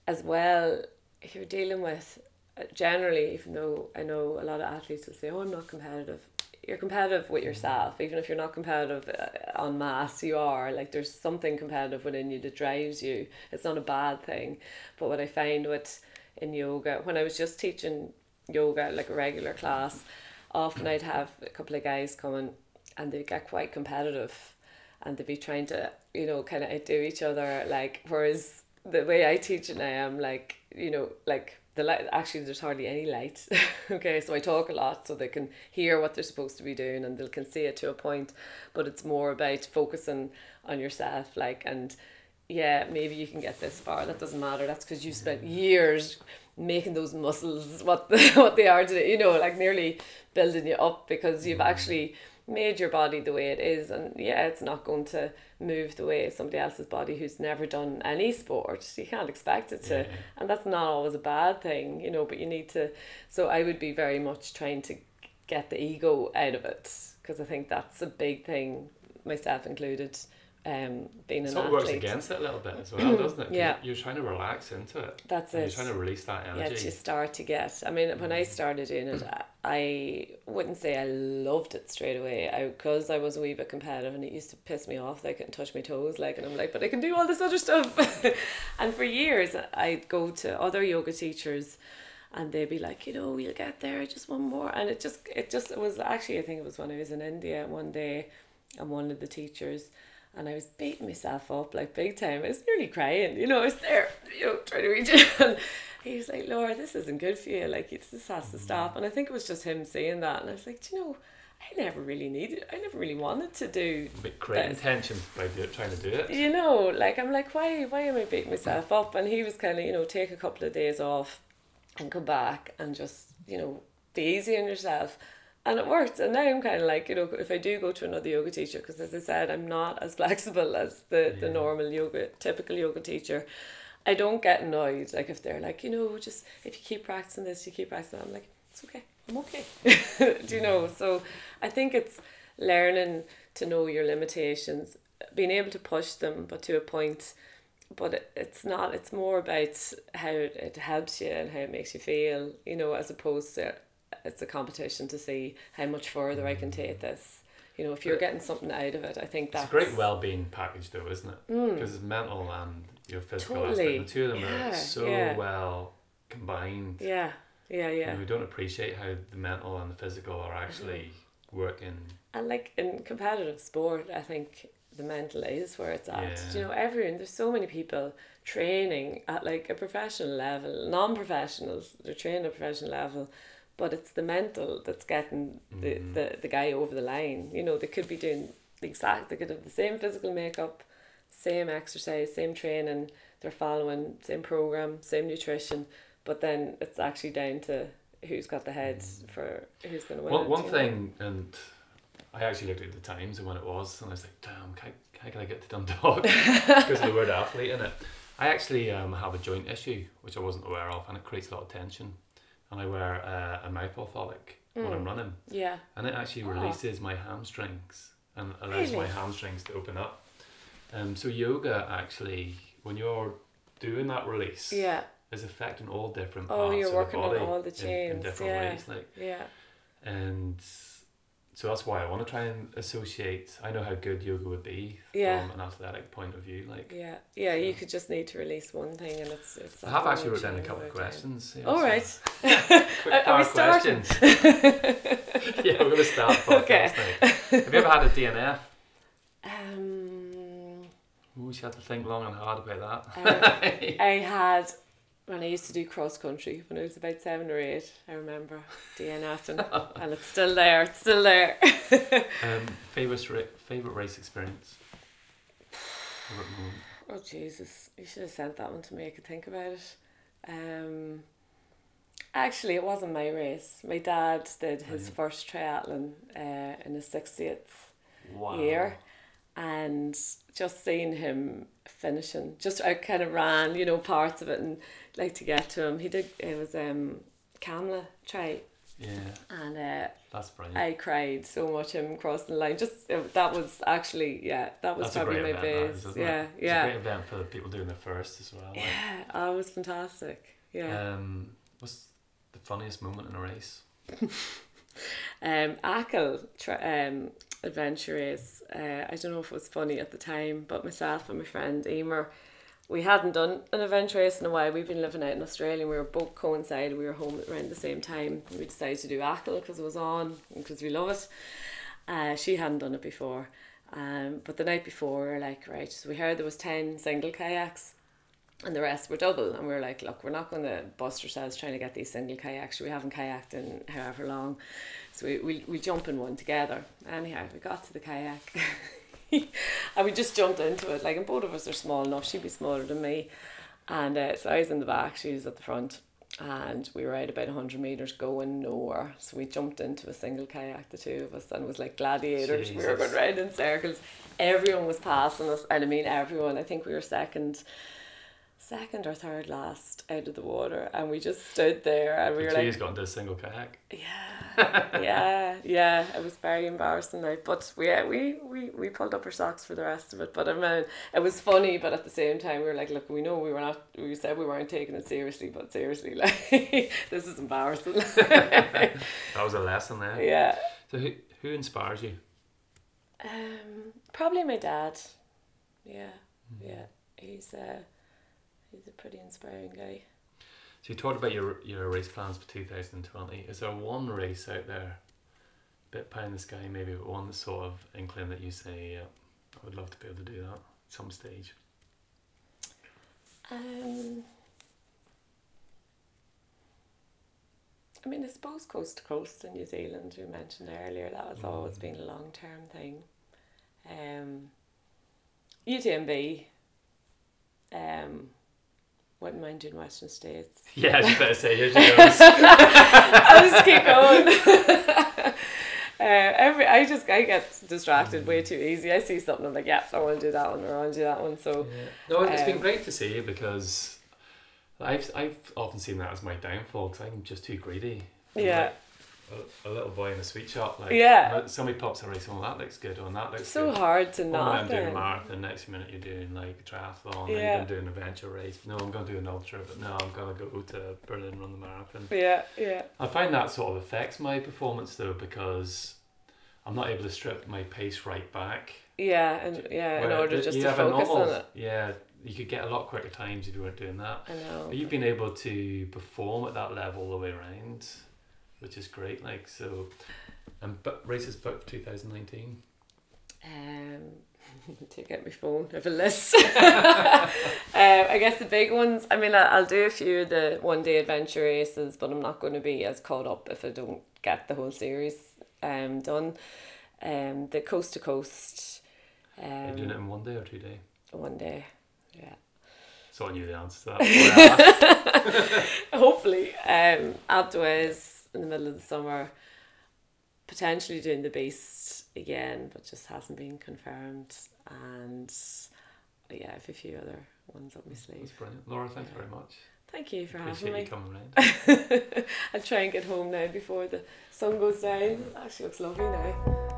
as well. If you're dealing with uh, generally, even though I know a lot of athletes will say, "Oh, I'm not competitive." You're competitive with yourself, even if you're not competitive uh, on mass. You are like there's something competitive within you that drives you. It's not a bad thing, but what I find with in yoga when I was just teaching yoga like a regular class, often I'd have a couple of guys coming and they get quite competitive and they'd be trying to, you know, kind of outdo each other. Like, whereas the way I teach it now, I'm like, you know, like the light, actually, there's hardly any light. okay, so I talk a lot so they can hear what they're supposed to be doing and they can see it to a point, but it's more about focusing on yourself, like, and yeah, maybe you can get this far. That doesn't matter. That's because you spent years making those muscles what what they are today. You know, like nearly building you up because you've mm. actually made your body the way it is. And yeah, it's not going to move the way somebody else's body who's never done any sport. You can't expect it to, Yeah. and that's not always a bad thing. You know, but you need to. So I would be very much trying to get the ego out of it because I think that's a big thing, myself included. Um, being an So it works against it a little bit as well, doesn't it? Yeah. You're trying to relax into it. That's it. You're trying to release that energy. yeah, to start to get. I mean, when I started doing it, I- I wouldn't say I loved it straight away. I because I was a wee bit competitive, and it used to piss me off. That I couldn't touch my toes, like, and I'm like, but I can do all this other stuff. and for years, I'd go to other yoga teachers, and they'd be like, you know, you'll get there, just one more. And it just, it just it was actually, I think it was when I was in India one day, and one of the teachers. And I was beating myself up like big time. I was nearly crying, you know. I was there, you know, trying to reach it. And he was like, Laura, this isn't good for you. Like, it's, this has to mm-hmm. stop. And I think it was just him saying that. And I was like, do you know, I never really needed, I never really wanted to do, But creating Yes. tension by do, trying to do it. you know, like, I'm like, why, why am I beating myself up? And he was kind of, you know, take a couple of days off and come back and just, you know, be easy on yourself. And it worked. And now I'm kind of like, you know, if I do go to another yoga teacher, because as I said, I'm not as flexible as the, the normal yoga, typical yoga teacher. I don't get annoyed. Like if they're like, you know, just if you keep practicing this, you keep practicing. That. I'm like, it's okay. I'm okay. Do you know? So I think it's learning to know your limitations, being able to push them, but to a point. But it, it's not. It's more about how it helps you and how it makes you feel. You know, as opposed to it's a competition to see how much further I can take this. You know, if you're getting something out of it, I think that's It's a great well-being package, though, isn't it? Mm. Because it's mental and your physical Totally. aspect. The two of them Yeah, are so yeah. well combined. Yeah, yeah, You yeah. know, we don't appreciate how the mental and the physical are mm-hmm. actually working. And like in competitive sport, I think the mental is where it's at. Yeah. You know, everyone there's so many people training at like a professional level, non professionals, they're training at a professional level, but it's the mental that's getting the, Mhm. the, the guy over the line. You know, they could be doing the exact they could have the same physical makeup, same exercise, same training, they're following, the same program, same nutrition, but then it's actually down to who's got the head for who's gonna win. One, one you know? thing, and I actually looked at the times and when it was, and I was like, damn, how, how can I get to Dundalk? because of the word athlete in it. I actually um, have a joint issue, which I wasn't aware of, and it creates a lot of tension. And I wear uh, a mouth orthotic when I'm Mm. running, Yeah. and it actually Oh. releases my hamstrings and allows my hamstrings to open up. Um, so yoga actually, when you're doing that release, Yeah. is affecting all different Oh, parts you're of working the on body all the in- in, different yeah. ways. Like Yeah. and so that's why I want to try and associate. I know how good yoga would be Yeah. from an athletic point of view. Like Yeah. Yeah. You could just need to release one thing, and it's it's. I have actually wrote down a couple of questions. yeah, All so right. Quick Are- we starting? questions. yeah, we're gonna start. Okay. now. Have you ever had a DNF? Um, Ooh, you had to think long and hard about that. uh, I had when I used to do cross country when I was about seven or eight. I remember DNFing, and it's still there. It's still there. Um, favorite ra- favorite race experience. Favorite? Oh Jesus! You should have sent that one to me. I could think about it. Um, actually, it wasn't my race. My dad did his Right. first triathlon uh, in his sixtieth Wow. year, and just seeing him finishing, just I kind of ran, you know, parts of it, and like to get to him. He did. It was um, Camlough try, Yeah, and uh, that's brilliant. I cried so much him crossing the line. Just uh, that was actually yeah, that was that's probably my that base. yeah, it? It's a great event for the people doing the first as well. like. Yeah, oh, it was fantastic. Yeah. Um, what's the funniest moment in a race? Um, Achill um, adventure race. Uh, I don't know if it was funny at the time, but myself and my friend Emer, we hadn't done an adventure race in a while. We've been living out in Australia. and We were both coincided. We were home around the same time. We decided to do Achill because it was on because we love it. Uh, she hadn't done it before. Um, but the night before, like, right, so we heard there was 10 single kayaks and the rest were double. And we were like, look, we're not going to bust ourselves trying to get these single kayaks. We haven't kayaked in however long. So we, we, we jump in one together. Anyhow, we got to the kayak. and we just jumped into it. Like, and both of us are small enough. She'd be smaller than me. And uh, so I was in the back, she was at the front. And we were out about 100 metres going nowhere. So we jumped into a single kayak, the two of us, and it was like gladiators. We were going round in circles. Everyone was passing us. And I mean, everyone. I think we were second second or third last out of the water and we just stood there and we The were like got into a single kayak. yeah yeah yeah it was very embarrassing now but we, yeah, we we we pulled up our socks for the rest of it but I mean it was funny but at the same time we were like look we know we were not we said we weren't taking it seriously but seriously like this is embarrassing That was a lesson there. yeah So who who inspires you? um probably my dad yeah yeah he's uh he's a pretty inspiring guy So you talked about your your race plans for two thousand and twenty. Is there one race out there, bit pie in the sky maybe, but one sort of inkling that you say, yeah, I would love to be able to do that at some stage. Um, I mean, I suppose coast to coast in New Zealand, we mentioned earlier, that has always been a long term thing. Um, UTMB, um, wouldn't mind doing Western States. Yeah, I was about to say, here she goes. I'll just keep going. Uh, every I just I get distracted way too easy. I see something I'm like, yeah, I want to do that one or I want to do that one. So Yeah. No, it's been Um, great to see you because I've I've often seen that as my downfall because I'm just too greedy. I'm yeah, like a, a little boy in a sweet shop. Like Yeah. somebody pops a race. Oh, that looks good. on that looks it's so good. hard to not. I'm doing a marathon, next minute you're doing like a triathlon, then Yeah. you're doing a venture race. No, I'm going to do an ultra, but no, I'm going to go to Berlin run the marathon. Yeah, yeah, I find that sort of affects my performance though because I'm not able to strip my pace right back. yeah, and yeah, in order just to focus normal- on it. Yeah, you could get a lot quicker times if you weren't doing that. I know. But you've been able to perform at that level all the way around, which is great. Like so, and but races booked 2019. Um, take out my phone. I have a list. um, I guess the big ones. I mean, I- I'll do a few of the one day adventure races, but I'm not going to be as caught up if I don't get the whole series um done. Um, the coast to coast. Are you doing it Um, in one day or two day? one day. Yeah. So I knew the answer to that. Hopefully, um, d'Huez in the middle of the summer. Potentially doing the beast again, but just hasn't been confirmed. And uh, yeah, I have a few other ones up my That's sleeve. brilliant, Laura. Thanks very much. Thank you for Appreciate having you me. I'll try and get home now before the sun goes down. It actually looks lovely now.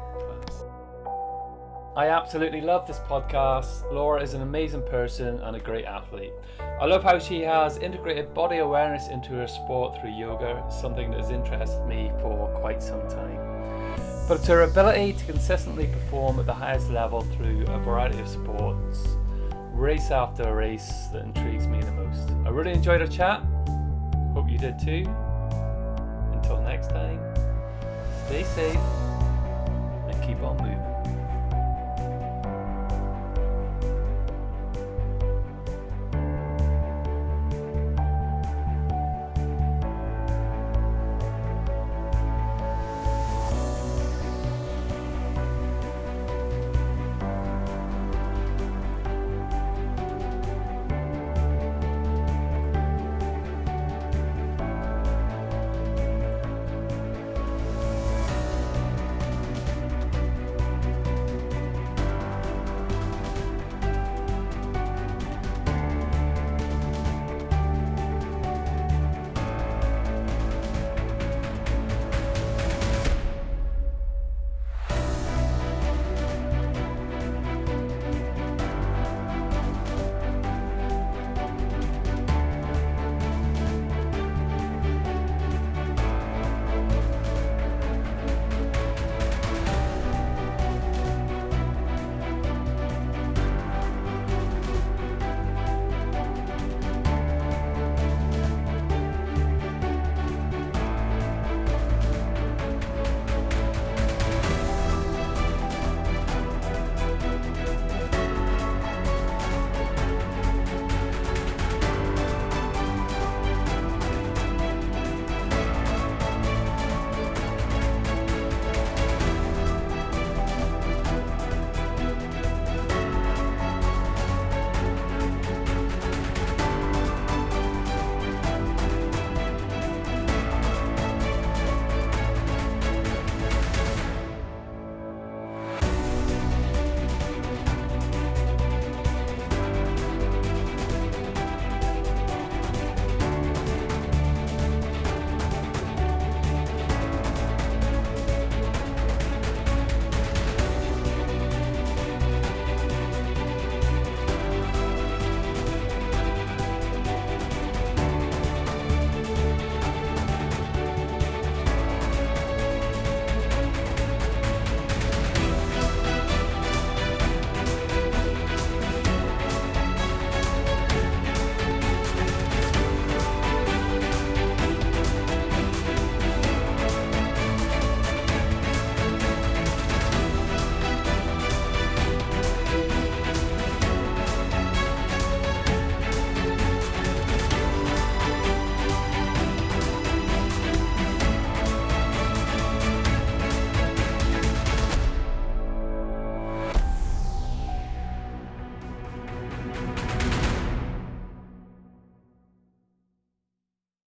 I absolutely love this podcast. Laura is an amazing person and a great athlete. I love how she has integrated body awareness into her sport through yoga, something that has interested me for quite some time. But it's her ability to consistently perform at the highest level through a variety of sports, race after race, that intrigues me the most. I really enjoyed our chat. Hope you did too. Until next time, stay safe and keep on moving.